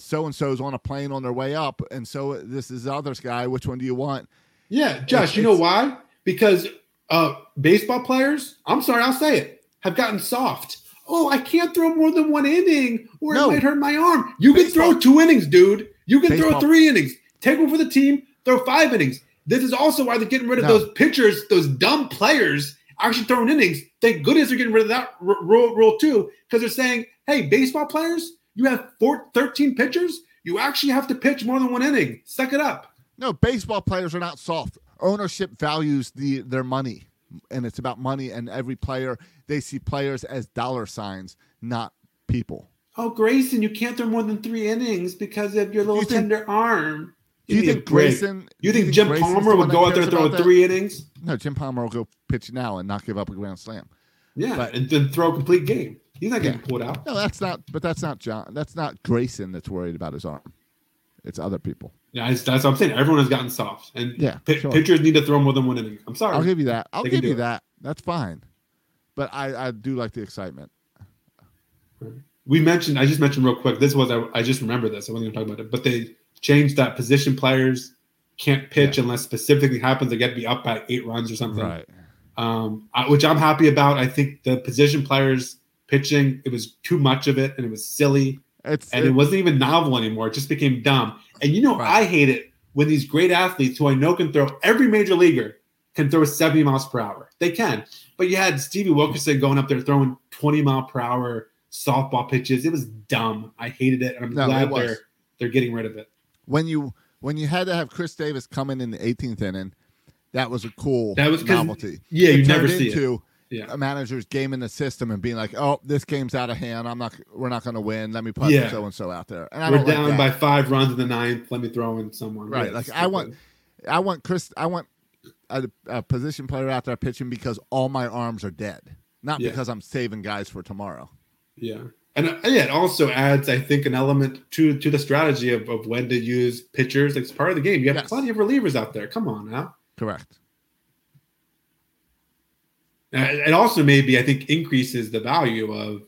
so and so's on a plane on their way up, and so this is the other guy. Which one do you want? Yeah, Josh, It's- you know why? Because uh, baseball players, I'm sorry, I'll say it, have gotten soft. Oh, I can't throw more than one inning or No. it might hurt my arm. You can throw two innings, dude. You can throw three innings. Take one for the team, throw five innings. This is also why they're getting rid of No. those pitchers, those dumb players actually throwing innings. Thank goodness they're getting rid of that r- rule, rule too, because they're saying, hey, baseball players, you have four, 13 pitchers. You actually have to pitch more than one inning. Suck it up. No, baseball players are not soft. Ownership values the their money, and it's about money. And every player they see players as dollar signs, not people. Oh, Grayson, you can't throw more than three innings because of your little You tender arm. Do you Give me a think. Grayson? You think Jim Grayson's Palmer would go out there about three innings? No, Jim Palmer will go pitch now and not give up a grand slam. Yeah, But- and then throw a complete game. He's not getting Yeah. pulled out. No, that's not. But that's not John. That's not Grayson that's worried about his arm. It's other people. Yeah, it's- that's what I'm saying. Everyone has gotten soft, and Yeah, pi- sure. pitchers need to throw more than one inning. I'm sorry. I'll give you that. I'll They give you it. that. That's fine. But I, I do like the excitement. we mentioned. I just mentioned real quick. This was I, I just remember this. I wasn't going to talk about it, but they changed that position players can't pitch Yeah. unless specifically happens. They get to be up by eight runs or something. Right. um, I- which I'm happy about. I think the position players pitching it was too much of it, and it was silly, It's and it wasn't even novel anymore. It just became dumb. And you know, Right. I hate it when these great athletes who I know can throw every major leaguer can throw 70 miles per hour. They can, but you had Stevie Wilkerson going up there throwing 20 mile per hour softball pitches. It was dumb. I hated it, and I'm No, glad they're they're getting rid of it. When you when you had to have Chris Davis come in in the 18th inning, that was a cool That was novelty. Yeah, you never see it. into Yeah. a manager's gaming the system and being like, "Oh, this game's out of hand. I'm not. We're not going to win. Let me put Yeah. so and so out there." And I We're don't like down by five runs in the ninth. Let me throw in someone. Right, Yeah, like, I want-. I want Chris. I want a, a position player out there pitching because all my arms are dead, not Yeah. because I'm saving guys for tomorrow. Yeah. And yeah, it also adds, I think, an element to to the strategy of, of when to use pitchers. Like, it's part of the game. You have Yes. plenty of relievers out there. Come on now. Correct. Uh, It also maybe, I think, increases the value of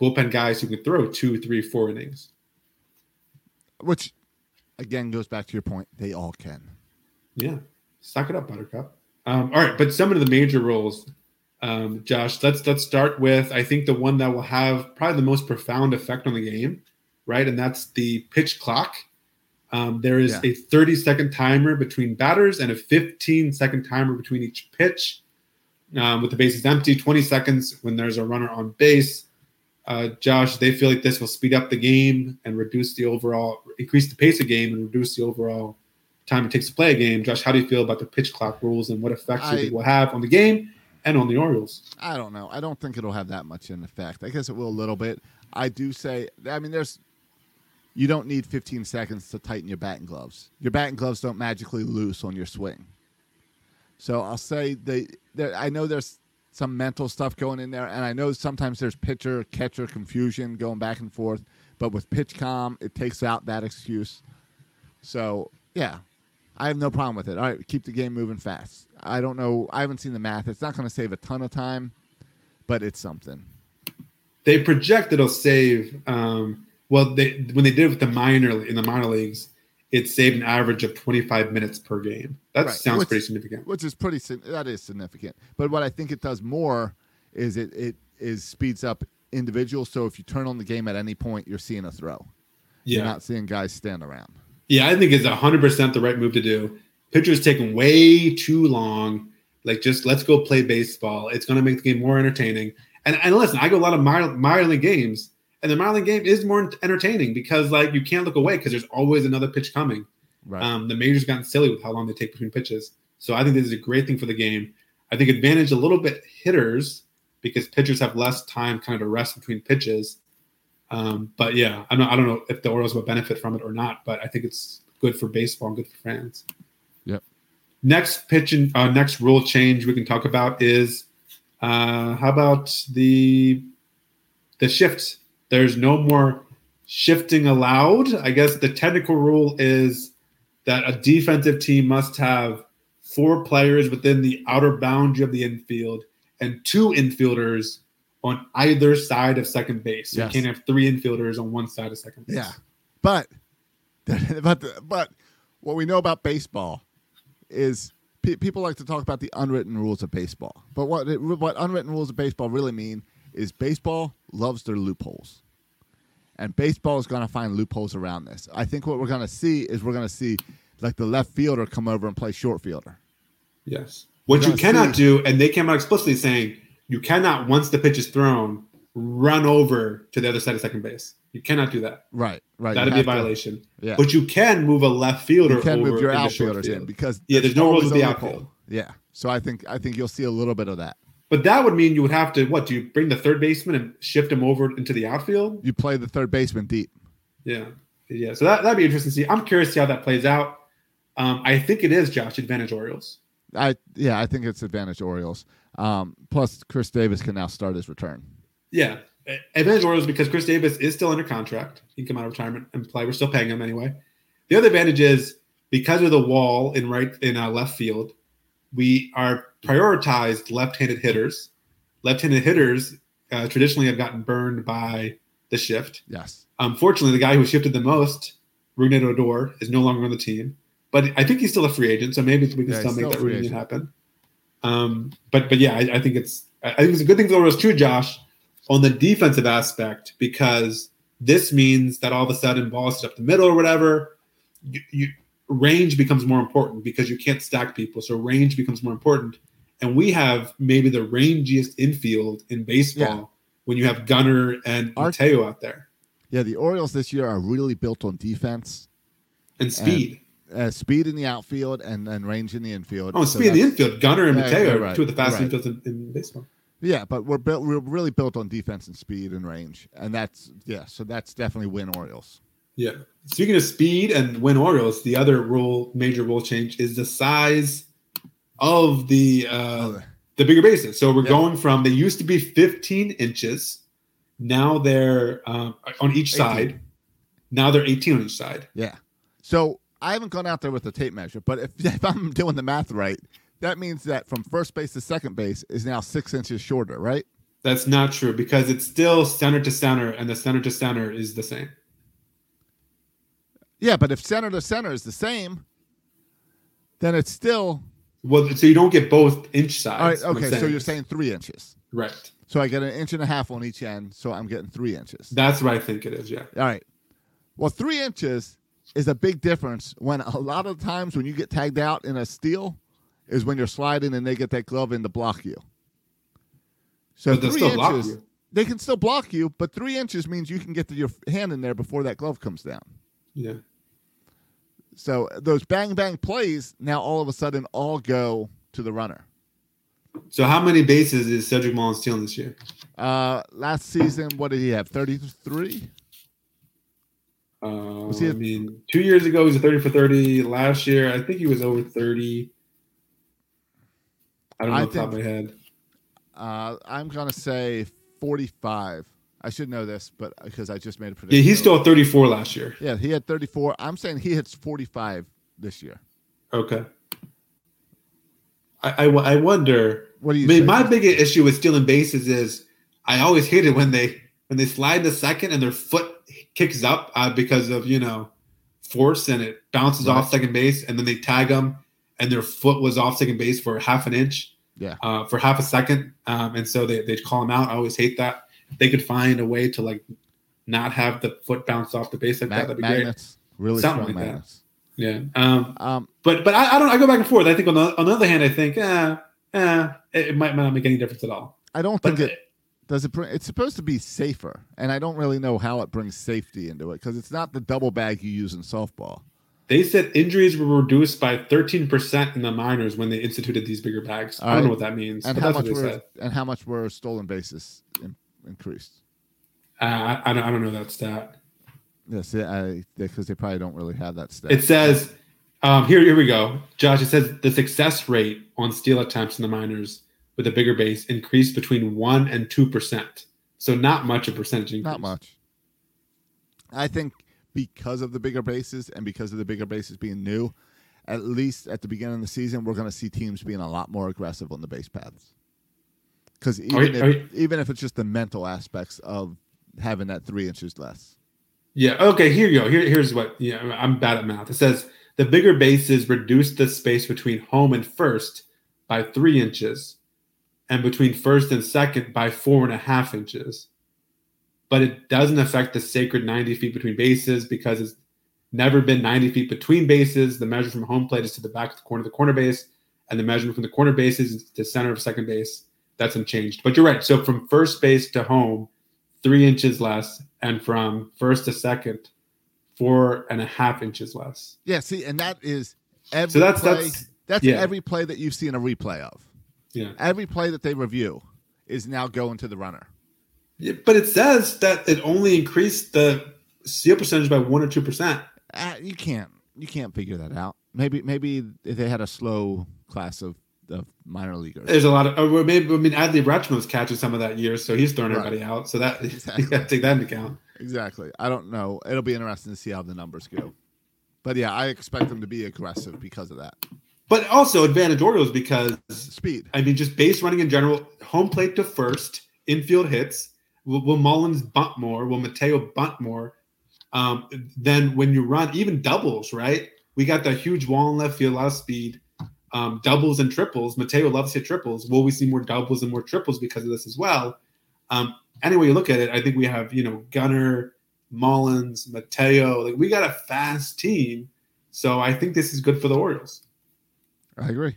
bullpen guys who can throw two, three, four innings. Which, again, goes back to your point. They all can. Yeah. Suck it up, Buttercup. Um, all right, but some of the major roles, um, Josh. Let's let's start with I think the one that will have probably the most profound effect on the game, right? And that's the pitch clock. Um, there is Yeah. a 30 second timer between batters and a 15 second timer between each pitch. Um, with the bases empty, 20 seconds when there's a runner on base. Uh, Josh, they feel like this will speed up the game and reduce the overall, increase the pace of game and reduce the overall time it takes to play a game. Josh, how do you feel about the pitch clock rules and what effects you I- think will have on the game and on the Orioles? I don't know. I don't think it'll have that much in effect. I guess it will a little bit. I do say. I mean, there's. You don't need 15 seconds to tighten your batting gloves. Your batting gloves don't magically loose on your swing. So I'll say they. I know there's some mental stuff going in there, and I know sometimes there's pitcher catcher confusion going back and forth. But with PitchCom, it takes out that excuse. So yeah, I have no problem with it. All right, keep the game moving fast. I don't know. I haven't seen the math. It's not going to save a ton of time, but it's something. They project it'll save. Um, well, they when they did it with the minor in the minor leagues, it saved an average of 25 minutes per game. That Right. sounds Which- pretty significant. which is pretty that is significant. But what I think it does more is it it is speeds up individuals. So if you turn on the game at any point, you're seeing a throw. You're Yeah, not seeing guys stand around. yeah, I think it's 100 percent the right move to do. Pitchers taking way too long. Like, just let's go play baseball. It's going to make the game more entertaining. And and listen, I go a lot of minor, minor league games, and the minor league game is more entertaining because like you can't look away because there's always another pitch coming. Right. Um, the majors gotten silly with how long they take between pitches. So I think this is a great thing for the game. I think advantage a little bit hitters because pitchers have less time kind of to rest between pitches. Um, but yeah, I'm not, I don't know if the Orioles will benefit from it or not, but I think it's good for baseball and good for fans. Next pitch and uh, next rule change we can talk about is uh, how about the the shift? There's no more shifting allowed. I guess the technical rule is that a defensive team must have four players within the outer boundary of the infield and two infielders on either side of second base. Yes. You can't have three infielders on one side of second base. Yeah, but *laughs* but the, but what we know about baseball is pe- people like to talk about the unwritten rules of baseball. But what it, what unwritten rules of baseball really mean is baseball loves their loopholes, and baseball is going to find loopholes around this. I think what we're going to see is we're going to see like the left fielder come over and play short fielder. Yes. What you cannot see- do, and they came out explicitly saying you cannot, once the pitch is thrown, run over to the other side of second base. You cannot do that. Right, right. That'd be a have to- violation. yeah. But you can move a left fielder you can over move your outfielders field. in because Yeah, there's no rules with the outfield. Yeah, so I think I think you'll see a little bit of that. But that would mean you would have to what? Do you bring the third baseman and shift him over into the outfield? You play the third baseman deep. Yeah, yeah. So that that'd be interesting to see. I'm curious to see how that plays out. Um, I think it is Josh advantage Orioles. I yeah, I think it's advantage Orioles. Um, plus, Chris Davis can now start his return. Yeah, advantage Orioles because Chris Davis is still under contract. He can come out of retirement and play. We're still paying him anyway. The other advantage is because of the wall in right in uh, left field, we are prioritized left-handed hitters. Left-handed hitters uh, traditionally have gotten burned by the shift. Yes, Unfortunately, the guy who shifted the most, Rougned Odor, is no longer on the team. But I think he's still a free agent, so maybe we can Yeah, still make that reunion happen. Um, but but yeah, I, I think it's I think it's a good thing for the Orioles too, Josh, on the defensive aspect because this means that all of a sudden balls up the middle or whatever, you, you range becomes more important because you can't stack people, so range becomes more important. And we have maybe the rangiest infield in baseball Yeah. when you have Gunnar and Our- Mateo out there Yeah, the Orioles this year are really built on defense, and speed. uh, speed in the outfield, and, and range in the infield. oh, So speed in the infield. Gunnar and Yeah, Mateo right. two of the fastest Right. infields in, in baseball. Yeah, but we're built. We're really built on defense and speed and range, and that's yeah. So that's definitely win Orioles. Yeah. Speaking of speed and win Orioles, the other rule, major rule change is the size of the uh, the bigger bases. So we're Yeah. going from they used to be 15 inches, now they're um, on each 18. side. Now they're 18 on each side. Yeah. So I haven't gone out there with the tape measure, but if, *laughs* if I'm doing the math right, that means that from first base to second base is now six inches shorter, right? That's not true because it's still center to center, and the center to center is the same. Yeah, but if center to center is the same, then it's still Well, so you don't get both inch sides. all right. Okay, so you're saying three inches. right? So I get an inch and a half on each end, so I'm getting three inches. That's what I think it is. Yeah. All right. Well, three inches is a big difference when a lot of times when you get tagged out in a steal is when you're sliding and they get that glove in to block you. So But three still inches, you. they can still block you, but three inches means you can get your hand in there before that glove comes down. Yeah. So those bang bang plays now all of a sudden all go to the runner. So how many bases is Cedric Mullins stealing this year? Uh, last season, what did he have? Thirty three. Uh, he I a- mean, two years ago he was a 30 for 30. Last year, I think he was over 30. I don't know I off the top of my think- head. Uh, I'm gonna say forty five. I should know this, but because I just made a prediction. Yeah, prediction. he stole 34 last year. Yeah, he had 34. I'm saying he hits 45 this year. Okay. I, I, I wonder. What do you I mean, my biggest issue with stealing bases is I always hate it when they when they slide to second and their foot kicks up uh, because of you know force and it bounces Right. off second base and then they tag them and their foot was off second base for half an inch. Yeah. uh, for half a second, um, and so they they call him out. I always hate that. If they could find a way to like not have the foot bounce off the base like that. Mag- That'd be great. magnets, really Something strong like that. magnets. Yeah. Um, Um, but but I, I don't. I go back and forth. I think on the on the other hand, I think eh, eh, it, it might, might not make any difference at all. I don't But think it does. It bring, it's supposed to be safer, and I don't really know how it brings safety into it because it's not the double bag you use in softball. They said injuries were reduced by thirteen percent in the minors when they instituted these bigger bags. I don't know what that means, And how much were said. and how much were stolen bases in, increased? Uh, I, I don't. I don't know that stat. Yes, because they probably don't really have that stat. It says um, here. Here we go, Josh. It says the success rate on steal attempts in the minors with a bigger base increased between one and two percent. So not much a percentage increase. not much. I think because of the bigger bases and because of the bigger bases being new, at least at the beginning of the season, we're going to see teams being a lot more aggressive on the base paths. Because even, you- if, you- even if it's just the mental aspects of having that three inches less. Yeah. Okay. Here you go. Here, here's what. Yeah, I'm bad at math. It says the bigger bases reduce the space between home and first by three inches, and between first and second by four and a half inches. But it doesn't affect the sacred 90 feet between bases because it's never been 90 feet between bases. The measure from home plate is to the back of the corner of the corner base, and the measurement from the corner bases is to the center of second base. That's unchanged. But you're right. So from first base to home, three inches less, and from first to second, four and a half inches less. Yeah, see, and that is every So that's play. that's that's yeah. every play that you've seen a replay of. yeah. Every play that they review is now going to the runner. Yeah, But it says that it only increased the steal percentage by one or two percent. Uh, you can't you can't figure that out. Maybe maybe they had a slow class of, of minor leaguers. There's a lot of, or maybe I mean, Adley Rutschman was catching some of that year, so he's throwing Right. everybody out. So that *laughs* Exactly. you got to take that into account. Exactly. I don't know. It'll be interesting to see how the numbers go. But yeah, I expect them to be aggressive because of that. But also advantage Orioles because Speed. I mean, just base running in general, home plate to first, infield hits. Will, will Mullins bunt more? Will Mateo bunt more? Um, then when you run even doubles, right? We got that huge wall in left field, a lot of speed. um, doubles and triples. Mateo loves to hit triples. Will we see more doubles and more triples because of this as well? Um, anyway, you look at it, I think we have you know Gunnar, Mullins, Mateo. Like we got a fast team, so I think this is good for the Orioles. I agree.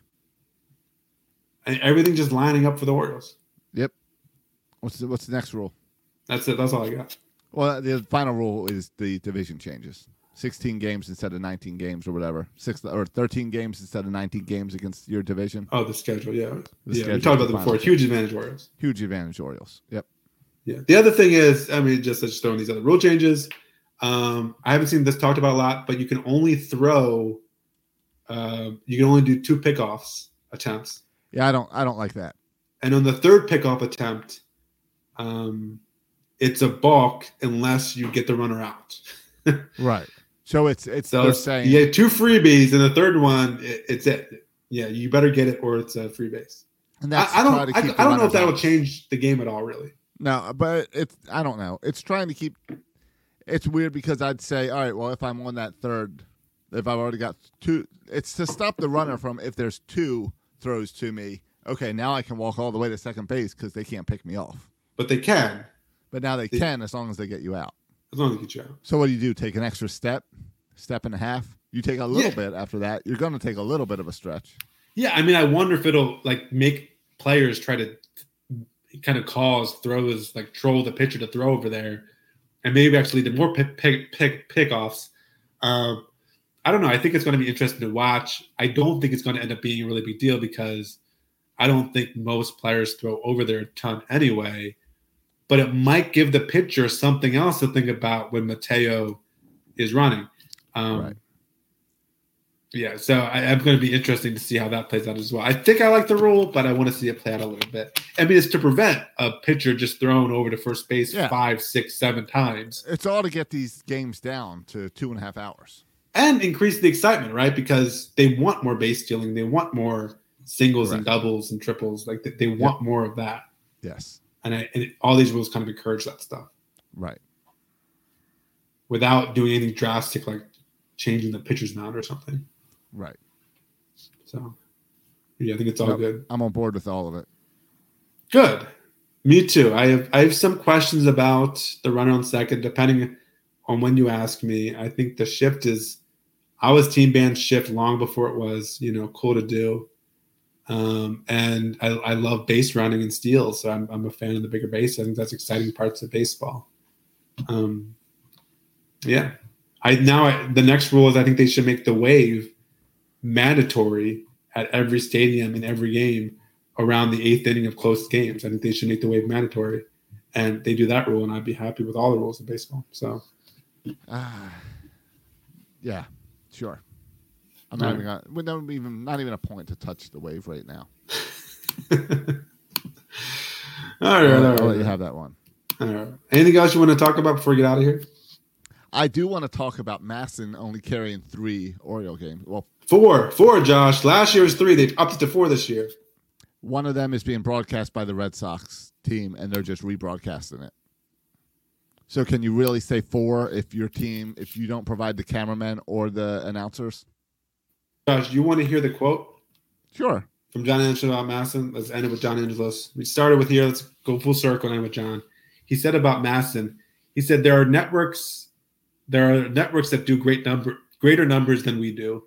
And everything just lining up for the Orioles. What's the, what's the next rule? That's it. That's all I got. Well, the final rule is the division changes. 16 games instead of 19 games or whatever. Six or 13 games instead of 19 games against your division. Oh, the schedule. Yeah, The yeah. We talked about the that before. final Huge advantage Orioles. Huge advantage Orioles. Yep. Yeah. The other thing is, I mean, just just throwing these other rule changes. Um, I haven't seen this talked about a lot, but you can only throw. Uh, you can only do two pickoffs attempts, Yeah, I don't I don't like that. and on the third pickoff attempt, um, it's a balk unless you get the runner out. *laughs* Right. So it's it's So they're saying get two freebies, and the third one, it, it's it. Yeah, you better get it, or it's a free base. and I, that's I to don't. I, I don't know if that will out. change the game at all. Really. No, but it's I don't know. It's trying to keep. It's weird because I'd say, all right, well, if I'm on that third, if I've already got two, it's to stop the runner from if there's two throws to me. Okay, now I can walk all the way to second base because they can't pick me off. But they can, But now they They- can as long as they get you out. as long as they get you out. So what do you do? Take an extra step, step and a half. You take a little Yeah. bit after that. You're going to take a little bit of a stretch. Yeah, I mean, I wonder if it'll like make players try to kind of cause throws, like troll the pitcher to throw over there, and maybe actually the more pick pick pick pickoffs. Um, I don't know. I think it's going to be interesting to watch. I don't think it's going to end up being a really big deal because I don't think most players throw over there a ton anyway. But it might give the pitcher something else to think about when Mateo is running. Um, Right. Yeah, so I, I'm going to be interesting to see how that plays out as well. I think I like the rule, but I want to see it play out a little bit. I mean, it's to prevent a pitcher just thrown over to first base Yeah. five, six, seven times It's all to get these games down to two and a half hours. and increase the excitement, right? Because they want more base stealing, they want more singles and doubles and triples. Like they, they want more of that, Yes. And, I, and all these rules kind of encourage that stuff Right. without doing anything drastic like changing the pitcher's mound or something. Right. So, yeah, I think it's all Nope. good. I'm on board with all of it. Good. Me too. I have I have some questions about the runner on second, depending on when you ask me. I think the shift is I was team band shift long before it was, you know, cool to do. Um, and I, I love base running and steals, so I'm, I'm a fan of the bigger base. I think that's exciting parts of baseball. Um, yeah, I now I, the next rule is I think they should make the wave mandatory at every stadium in every game around the eighth inning of close games. I think they should make the wave mandatory, and they do that rule, and I'd be happy with all the rules of baseball. So Ah, yeah, sure. I'm not right. even gonna, we don't even not even a point to touch the wave right now. *laughs* all right, I'll, all let- I'll let you have that one. All right. Anything else you want to talk about before we get out of here? I do want to talk about MASN only carrying three Oriole games. Well, Four, four, Josh. Last year was three. They've upped it to four this year. one of them is being broadcast by the Red Sox team, and they're just rebroadcasting it. So, can you really say four if your team, if you don't provide the cameramen or the announcers? Josh, you want to hear the quote Sure. from John Angelo about MASN? Let's end it with John Angelos. We started with here. Let's go full circle and end with John. He said about MASN. He said there are networks, there are networks that do great number, greater numbers than we do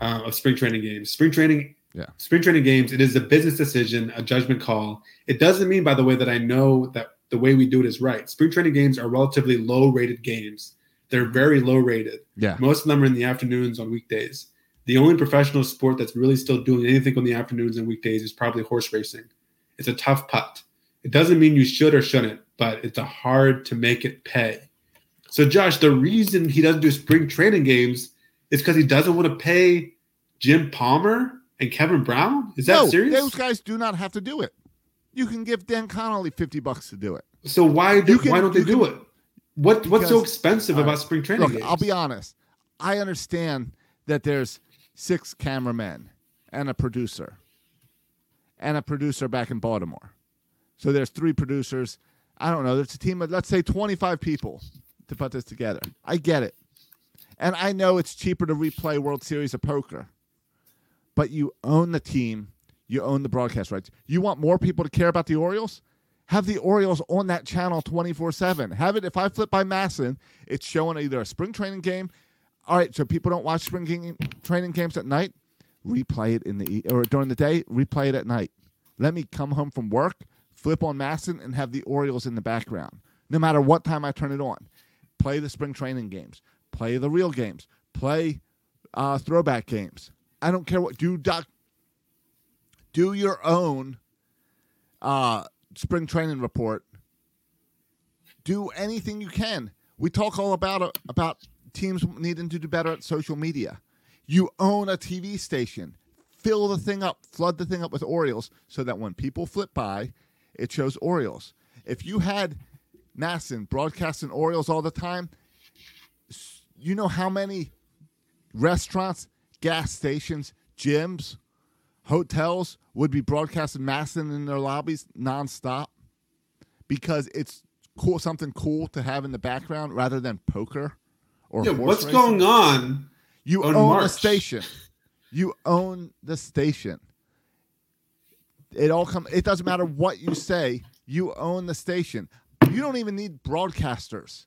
uh, of spring training games. Spring training, Yeah. spring training games. It is a business decision, a judgment call. It doesn't mean, by the way, that I know that the way we do it is right. Spring training games are relatively low rated games. They're very low rated. Yeah. Most of them are in the afternoons on weekdays. The only professional sport that's really still doing anything on the afternoons and weekdays is probably horse racing. It's a tough putt. It doesn't mean you should or shouldn't, but it's a hard to make it pay. So, Josh, the reason he doesn't do spring training games is because he doesn't want to pay Jim Palmer and Kevin Brown. Is that no, serious? those guys do not have to do it. You can give Dan Connolly fifty bucks to do it. so why do, can, why don't they you do it? What what's so expensive all about spring training Look, games? I'll be honest. I understand that there's six cameramen and a producer, and a producer back in Baltimore. So there's three producers. I don't know. There's a team of let's say 25 people to put this together. I get it, and I know it's cheaper to replay World Series of Poker, but you own the team, you own the broadcast rights. You want more people to care about the Orioles? Have the Orioles on that channel 24 7. Have it, if I flip by MASN, it's showing either a spring training game. All right, so people don't watch spring game, training games at night. Replay it in the or during the day. Replay it at night. Let me come home from work, flip on MASN, and have the Orioles in the background. No matter what time I turn it on, play the spring training games, play the real games, play uh, throwback games. I don't care what do doc. Do your own uh, spring training report. Do anything you can. We talk all about uh, about teams needing to do better at social media. You own a TV station. Fill the thing up, flood the thing up with Orioles so that when people flip by, it shows Orioles. If you had MASN broadcasting Orioles all the time, you know how many restaurants, gas stations, gyms, hotels would be broadcasting MASN in their lobbies nonstop because it's cool, something cool to have in the background rather than poker or Yeah, what's racing. going on? You on own the station. You own the station. It all come. It doesn't matter what you say. You own the station. You don't even need broadcasters.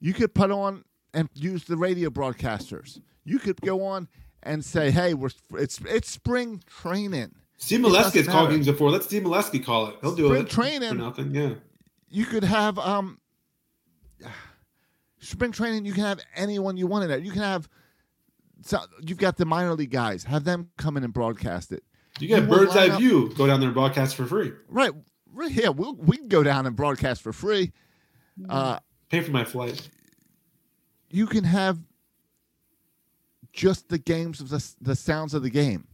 You could put on and use the radio broadcasters. You could go on and say, "Hey, we're it's it's spring training." Steve It Melewski doesn't has called games before. Let Steve Melewski call it. He'll do Spring it training. for nothing. Yeah. you could have um spring training you can have anyone you want in there you can have so you've got the minor league guys have them come in and broadcast it You get will bird's eye view. Go down there and broadcast for free. right right here we'll, we can go down and broadcast for free uh Pay for my flight. you can have just the games of the, the sounds of the game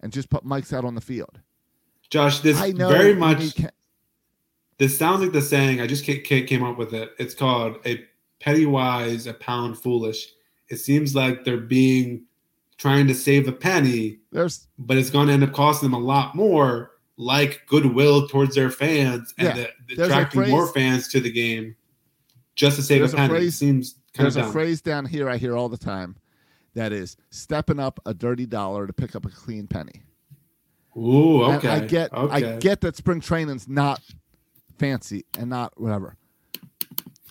and just put mics out on the field Josh, this i know very much. need ca- This sounds like the saying. I just ca- ca- came up with it. It's called a penny wise, a pound foolish. It seems like they're being trying to save a penny, there's but it's going to end up costing them a lot more, like goodwill towards their fans and Yeah, the, a attracting more fans to the game just to save There's a a penny. phrase- seems kind of there's a phrase down here i hear all the time that is stepping up a dirty dollar to pick up a clean penny Ooh, And okay. I get okay. I get that spring training's not fancy and not whatever.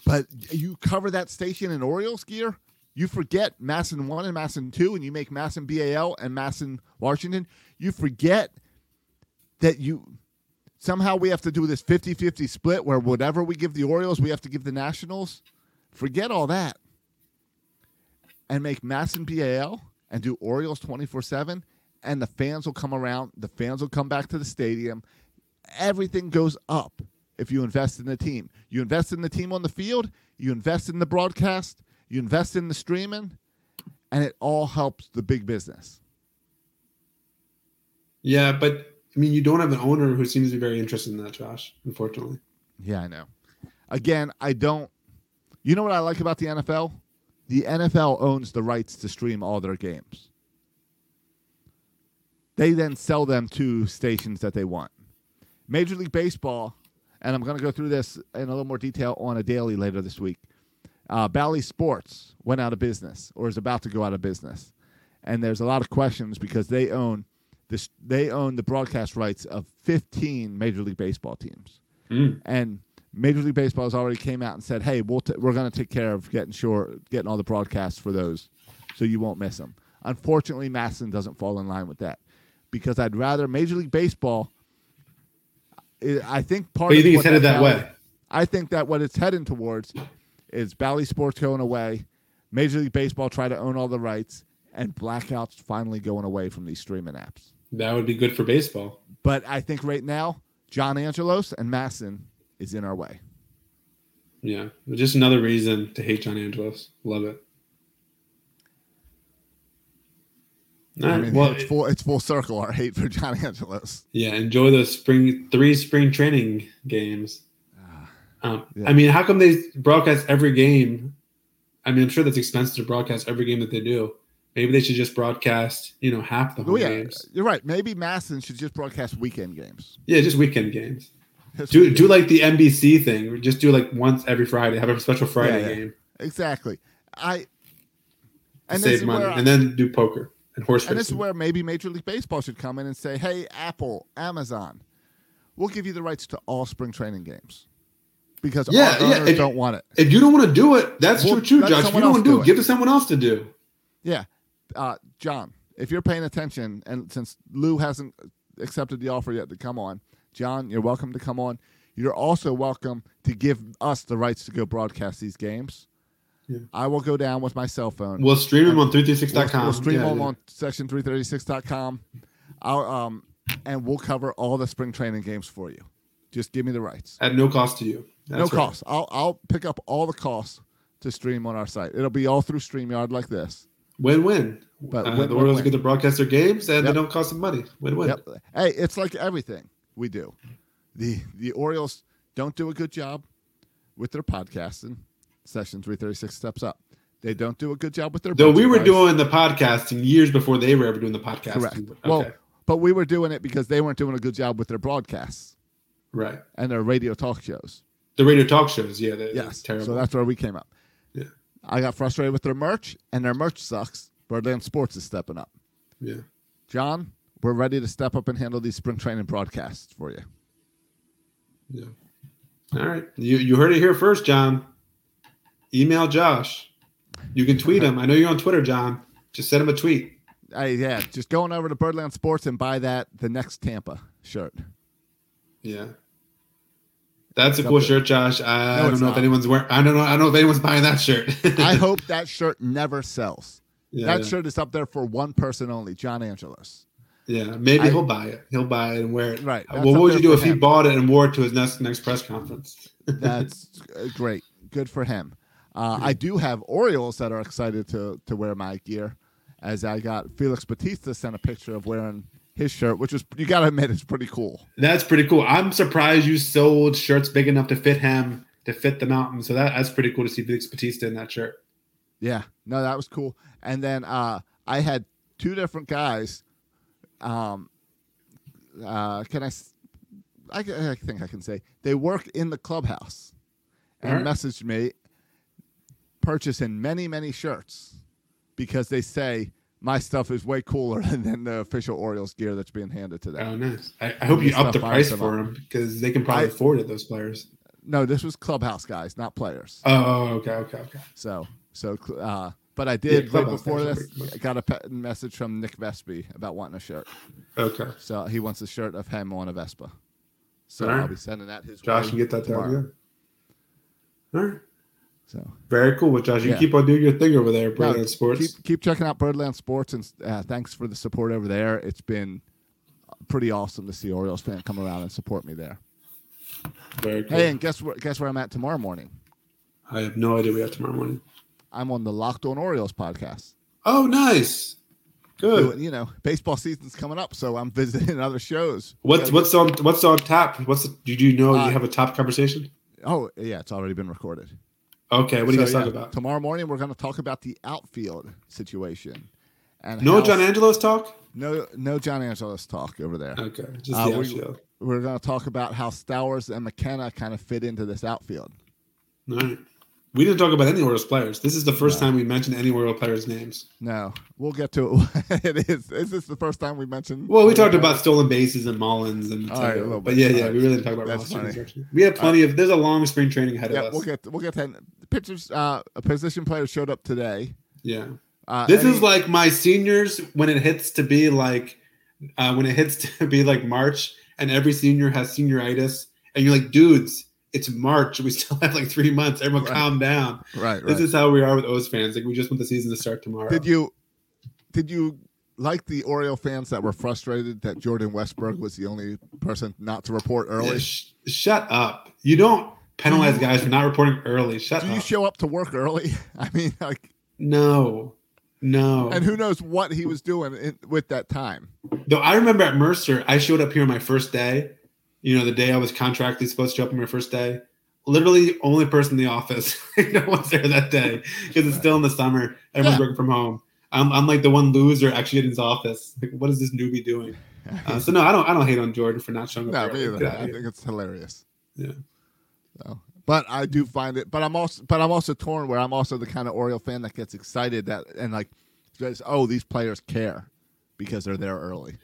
But you cover that station in Orioles gear, you forget MASN 1 and MASN 2 and you make MASN BAL and MASN Washington, you forget that you somehow we have to do this 50-50 split where whatever we give the Orioles, we have to give the Nationals. Forget all that. And make MASN BAL and do Orioles 24/7 and the fans will come around, the fans will come back to the stadium. Everything goes up if you invest in the team. You invest in the team on the field, you invest in the broadcast, you invest in the streaming, and it all helps the big business. Yeah, but I mean, you don't have an owner who seems to be very interested in that, Josh. Unfortunately, Yeah, I know. Again, I don't. You know what I like about the NFL? The NFL owns the rights to stream all their games. They then sell them to stations that they want. Major League Baseball, and I'm going to go through this in a little more detail on a daily later this week. Uh, Bally Sports went out of business or is about to go out of business, and there's a lot of questions because they own this. They own the broadcast rights of 15 Major League Baseball teams and Major League Baseball has already came out and said, "Hey, we'll t- we're going to take care of getting sure getting all the broadcasts for those, so you won't miss them." Unfortunately, MASN doesn't fall in line with that because I'd rather Major League Baseball. I think part. But you of think it's headed that way? I think that what it's heading towards is Bally Sports going away, Major League Baseball try to own all the rights, and blackouts finally going away from these streaming apps. that would be good for baseball. But I think right now, John Angelos and MASN is in our way. Yeah, just another reason to hate John Angelos. Love it. All I mean, well, it's full it's full circle our hate for John *laughs* Angelos. yeah, enjoy those spring three spring training games. Um, Ah, yeah. I mean, how come they broadcast every game? I mean, I'm sure that's expensive to broadcast every game that they do. Maybe they should just broadcast, you know, half the home Oh yeah, games. you're right. Maybe MASN should just broadcast weekend games. Yeah, just weekend games. Do weekend- do like the NBC thing. Just do like once every Friday. Have a special Friday yeah. game. exactly. I and save money, I- and then do poker and horse And this is where maybe Major League Baseball should come in and say, "Hey, Apple, Amazon, we'll give you the rights to all spring training games because Yeah, our yeah, if- don't want it." If you don't want to do it, that's Well, true too, Josh. If you don't want to do do it, it. give it to someone else to do. Yeah, uh, John, if you're paying attention, and since Lou hasn't accepted the offer yet to come on, John, you're welcome to come on. You're also welcome to give us the rights to go broadcast these games. Yeah. I will go down with my cell phone. We'll stream them on We'll, 336.com. we'll stream Yeah, them yeah. on section336.com. I'll, um, and we'll cover all the spring training games for you. Just give me the rights. at no cost to you. That's no right. cost. I'll I'll pick up all the costs to stream on our site. It'll be all through StreamYard like this. Win-win. But uh, win, the Orioles get to broadcast their games, and Yep. they don't cost them money. Win-win. Yep. Hey, it's like everything we do. The the Orioles don't do a good job with their podcasting. Section 336 steps up. They don't do a good job with their Though we were merchandise. doing the podcasting years before they were ever doing the podcast. correct. Okay. Well, but we were doing it because they weren't doing a good job with their broadcasts right. and their radio talk shows. The radio talk shows, yeah, they're, they're Yes. terrible. So that's where we came up. Yeah. I got frustrated with their merch, and their merch sucks. Birdland Sports is stepping up. yeah. John, we're ready to step up and handle these spring training broadcasts for you. Yeah. All right. You you heard it here first, John. Email Josh. You can tweet him. I know you're on Twitter, John. Just send him a tweet. Hey, yeah, just going over to Birdland Sports and buy that the next Tampa shirt. Yeah. That's a cool shirt, Josh. I, No, don't know if anyone's wearing. I don't know. I don't know if anyone's buying that shirt. *laughs* I hope that shirt never sells. Yeah, that yeah. shirt is up there for one person only, John Angelos. Yeah, maybe I- he'll buy it. He'll buy it and wear it. Right, Well, what would you do if he bought it and wore it to his next next press conference? *laughs* That's great. Good for him. Uh, I do have Orioles that are excited to to wear my gear, as I got Felix Bautista sent a picture of wearing his shirt, which is you got to admit it's pretty cool. That's pretty cool. I'm surprised you sold shirts big enough to fit him, to fit the mountain. So that, that's pretty cool to see Felix Bautista in that shirt. Yeah, no, that was cool. And then uh, I had two different guys. Um, uh, can I? I, think I can say they work in the clubhouse, and Alright. messaged me purchasing many many shirts because they say my stuff is way cooler *laughs* than the official Orioles gear that's being handed to them. Oh, nice. I, I hope you up the price for them because they can probably I- afford it, those players. No, this was clubhouse guys, not players. Oh, okay, okay, okay. So, so, uh, but I did right before this. I got a message from Nick Vespi about wanting a shirt. Okay. So he wants a shirt of him on a Vespa. So Alright. I'll be sending that his way. Josh way can get that tomorrow. down. Yeah. All right. So Very cool. Well, Josh, you Yeah. keep on doing your thing over there, No, Brilliant Sports. Keep, keep checking out Birdland Sports and uh, thanks for the support over there. It's been pretty awesome to see Orioles fan come around and support me there. Very cool. Hey, and guess where? Guess where I'm at tomorrow morning? I have no idea we have tomorrow morning. I'm on the Locked On Orioles podcast. Oh, nice. Good. You know, baseball season's coming up, so I'm *laughs* visiting other shows. What's what's on what's on tap? What's the, did you know Uh, you have a top conversation? Oh yeah, it's already been recorded. Okay, what are you guys So, talking about? Tomorrow morning, we're going to talk about the outfield situation. And No how- John Angelos talk? No, no John Angelos talk over there. Okay, just Uh, the we- outfield. We're going to talk about how Stowers and McKenna kind of fit into this outfield. All right. We didn't talk about any Orioles players. This is the first time we mentioned any Orioles players' names. No, we'll get to it. *laughs* it is. Is this the first time we mentioned? Well, we talked about stolen bases and Mullins and All right, a Taylor, little but bit. yeah, yeah, right. we really didn't talk about That's roster. We have plenty of. There's a long spring training ahead Yeah, of us. we'll get we'll get to the pitchers. Uh, a position player showed up today. yeah. Uh, This is like my seniors when it hits to be like uh, when it hits *laughs* to be like March and every senior has senioritis and you're like, dudes, it's March. We *laughs* still have like three months. Everyone Right. calm down. right. This right. is how we are with O's fans. Like we just want the season to start tomorrow. Did you did you like the Oriole fans that were frustrated that Jordan Westburg was the only person not to report Yeah, early? sh- shut up. You don't penalize guys for not reporting early. Shut Do up. Do you show up to work early? *laughs* I mean, like, no. No. and who knows what he was doing in, with that time? Though I remember at Mercer, I showed up here on my first day. You know, the day I was contractually supposed to show up on my first day. Literally, only person in the office. *laughs* no one's there that day because it's still in the summer. Everyone's Yeah. working from home. I'm, I'm like the one loser actually in his office. Like, what is this newbie doing? Uh, so no, I don't. I don't hate on Jordan for not showing up. No, me either. Get out of I here. think it's hilarious. Yeah. So, but I do find it. But I'm also, but I'm also torn where I'm also the kind of Oriole fan that gets excited that and like says, "Oh, these players care because they're there early."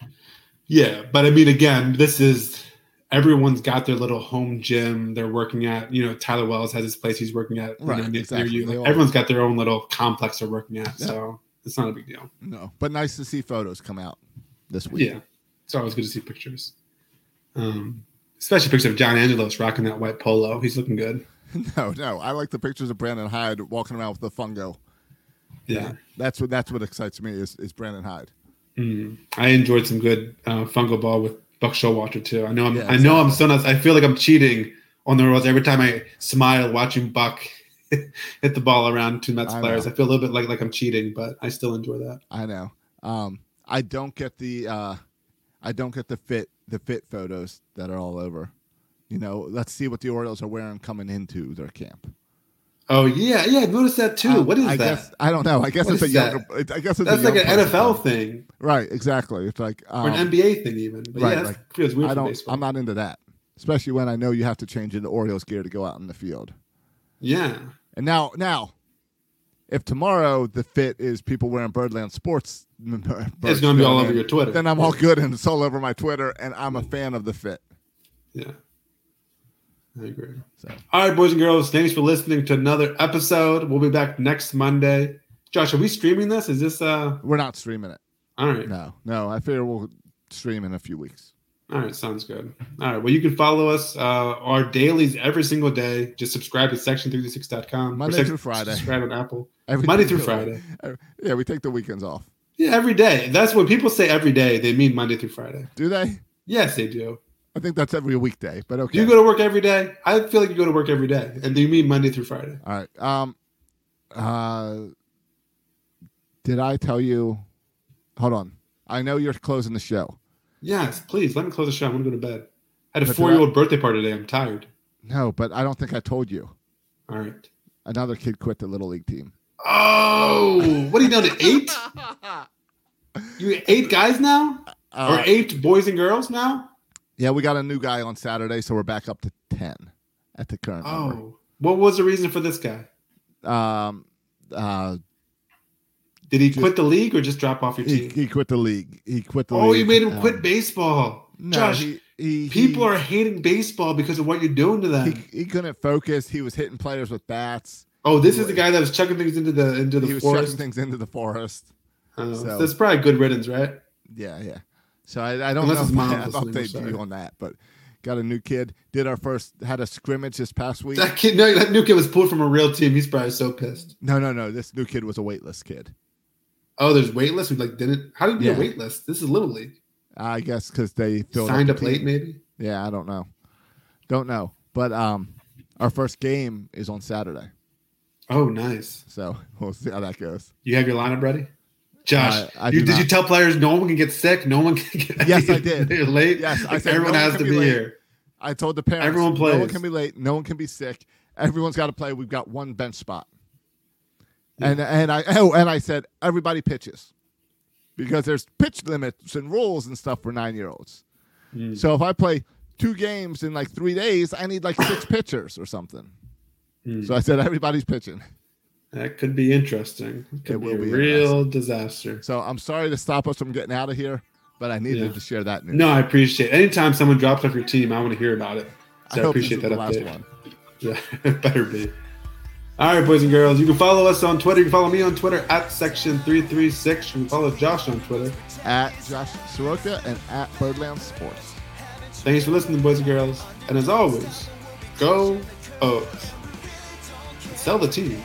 Yeah, but I mean, again, this is everyone's got their little home gym they're working at. You know, Tyler Wells has his place he's working at. you know, Right, exactly. near you. Like, everyone's got their own little complex they're working at, Yeah. so it's not a big deal. No, but nice to see photos come out this week. Yeah, it's always good to see pictures. Um, especially pictures of John Angelos rocking that white polo. He's looking good. *laughs* No, no, I like the pictures of Brandon Hyde walking around with the fungo. Yeah. That's what that's what excites me is, is Brandon Hyde. Mm. I enjoyed some good uh, fungo ball with Buck Showalter too. I know I'm Yeah, I know I'm so not, I feel like I'm cheating on the roads every time I smile watching Buck *laughs* hit the ball around two Mets I players. know. I feel a little bit like like I'm cheating, but I still enjoy that. I know. Um, I don't get the uh, I don't get the fit the fit photos that are all over. You know, let's see what the Orioles are wearing coming into their camp. Oh yeah, yeah. I've noticed that too. Um, what is I that? Guess, I don't know. I guess What it's a that? younger. I guess it's That's like an NFL thing. thing right? Exactly. It's like um, or an NBA thing even. But right, yeah, like, feels weird I don't. Baseball. I'm not into that, especially when I know you have to change into Orioles gear to go out in the field. yeah. And now, now, if tomorrow the fit is people wearing Birdland Sports, *laughs* It's gonna be all over your Twitter. Then I'm all good and it's all over my Twitter, and I'm a fan of the fit. Yeah. I agree. So. All right, boys and girls, thanks for listening to another episode. We'll be back next Monday. Josh, are we streaming this? Is this uh We're not streaming it. all right? No, no. I figure we'll stream in a few weeks. All right, sounds good. All right, well, you can follow us, uh, our dailies every single day. Just subscribe to section336.com. Monday sec- through Friday. Subscribe on Apple. Every Monday through day. Friday. Yeah, we take the weekends off. Yeah, every day. That's what people say every day, they mean Monday through Friday. Do they? Yes, they do. I think that's every weekday, but okay. Do you go to work every day? I feel like you go to work every day. And do you mean Monday through Friday? All right. Um. Uh. Did I tell you? Hold on. I know you're closing the show. Yes, please. Let me close the show. I want to go to bed. I had a But four year old birthday party today. I'm tired. No, but I don't think I told you. All right. Another kid quit the little league team. Oh, what are you down to eight? *laughs* You eight guys now, or Uh, eight boys and girls now? Yeah, we got a new guy on Saturday, so we're back up to ten at the current Oh, what was the reason for this guy? Um. Uh. Did he Just- quit the league or just drop off your team? he quit the league. He quit the oh, league. you made him Um, quit baseball. No, Josh, he, he, people he, are hating baseball because of what you're doing to them. He, he couldn't focus. He was hitting players with bats. oh, this is the guy that was chucking things into the into he the was forest. chucking things into the forest. Oh, so- That's probably good riddance, right? Yeah, yeah. So I, I don't Unless know his if mom's I have listening, I'm update you on that, but got a new kid. Did our first had a scrimmage this past week. That kid, no, that new kid was pulled from a real team. He's probably so pissed. No, no, no. This new kid was a weightless kid. Oh, there's waitlist. We like didn't. How did you Yeah. get waitlist? This is little league. I guess because they filled Signed up up the late, team. maybe. Yeah, I don't know. Don't know. But um, our first game is on Saturday, Oh, nice. so *laughs* we'll see how that goes. You have your lineup ready, Josh. Uh, I you, did you tell players no one can get sick? No one can get. *laughs* Yes, I *laughs* did. Late. Yes, I Like, said everyone no has to be be, here. I told the parents Everyone No one can be late. No one can be sick. Everyone's got to play. We've got one bench spot. And and I oh and I said everybody pitches because there's pitch limits and rules and stuff for nine year olds. Hmm. So if I play two games in like three days, I need like six *coughs* pitchers or something. Hmm. So I said everybody's pitching. That could be interesting. It could It be a be real disaster. So I'm sorry to stop us from getting out of here, but I needed Yeah. to share that news. No, I appreciate. It. Anytime someone drops off your team, I want to hear about it. So I, this appreciate that update. one. *laughs* Yeah, it better be. All right, boys and girls. You can follow us on Twitter. You can follow me on Twitter at section336. You can follow Josh on Twitter. At Josh Soroka and at Birdland Sports. Thanks for listening, boys and girls. And as always, go O's. Sell the team.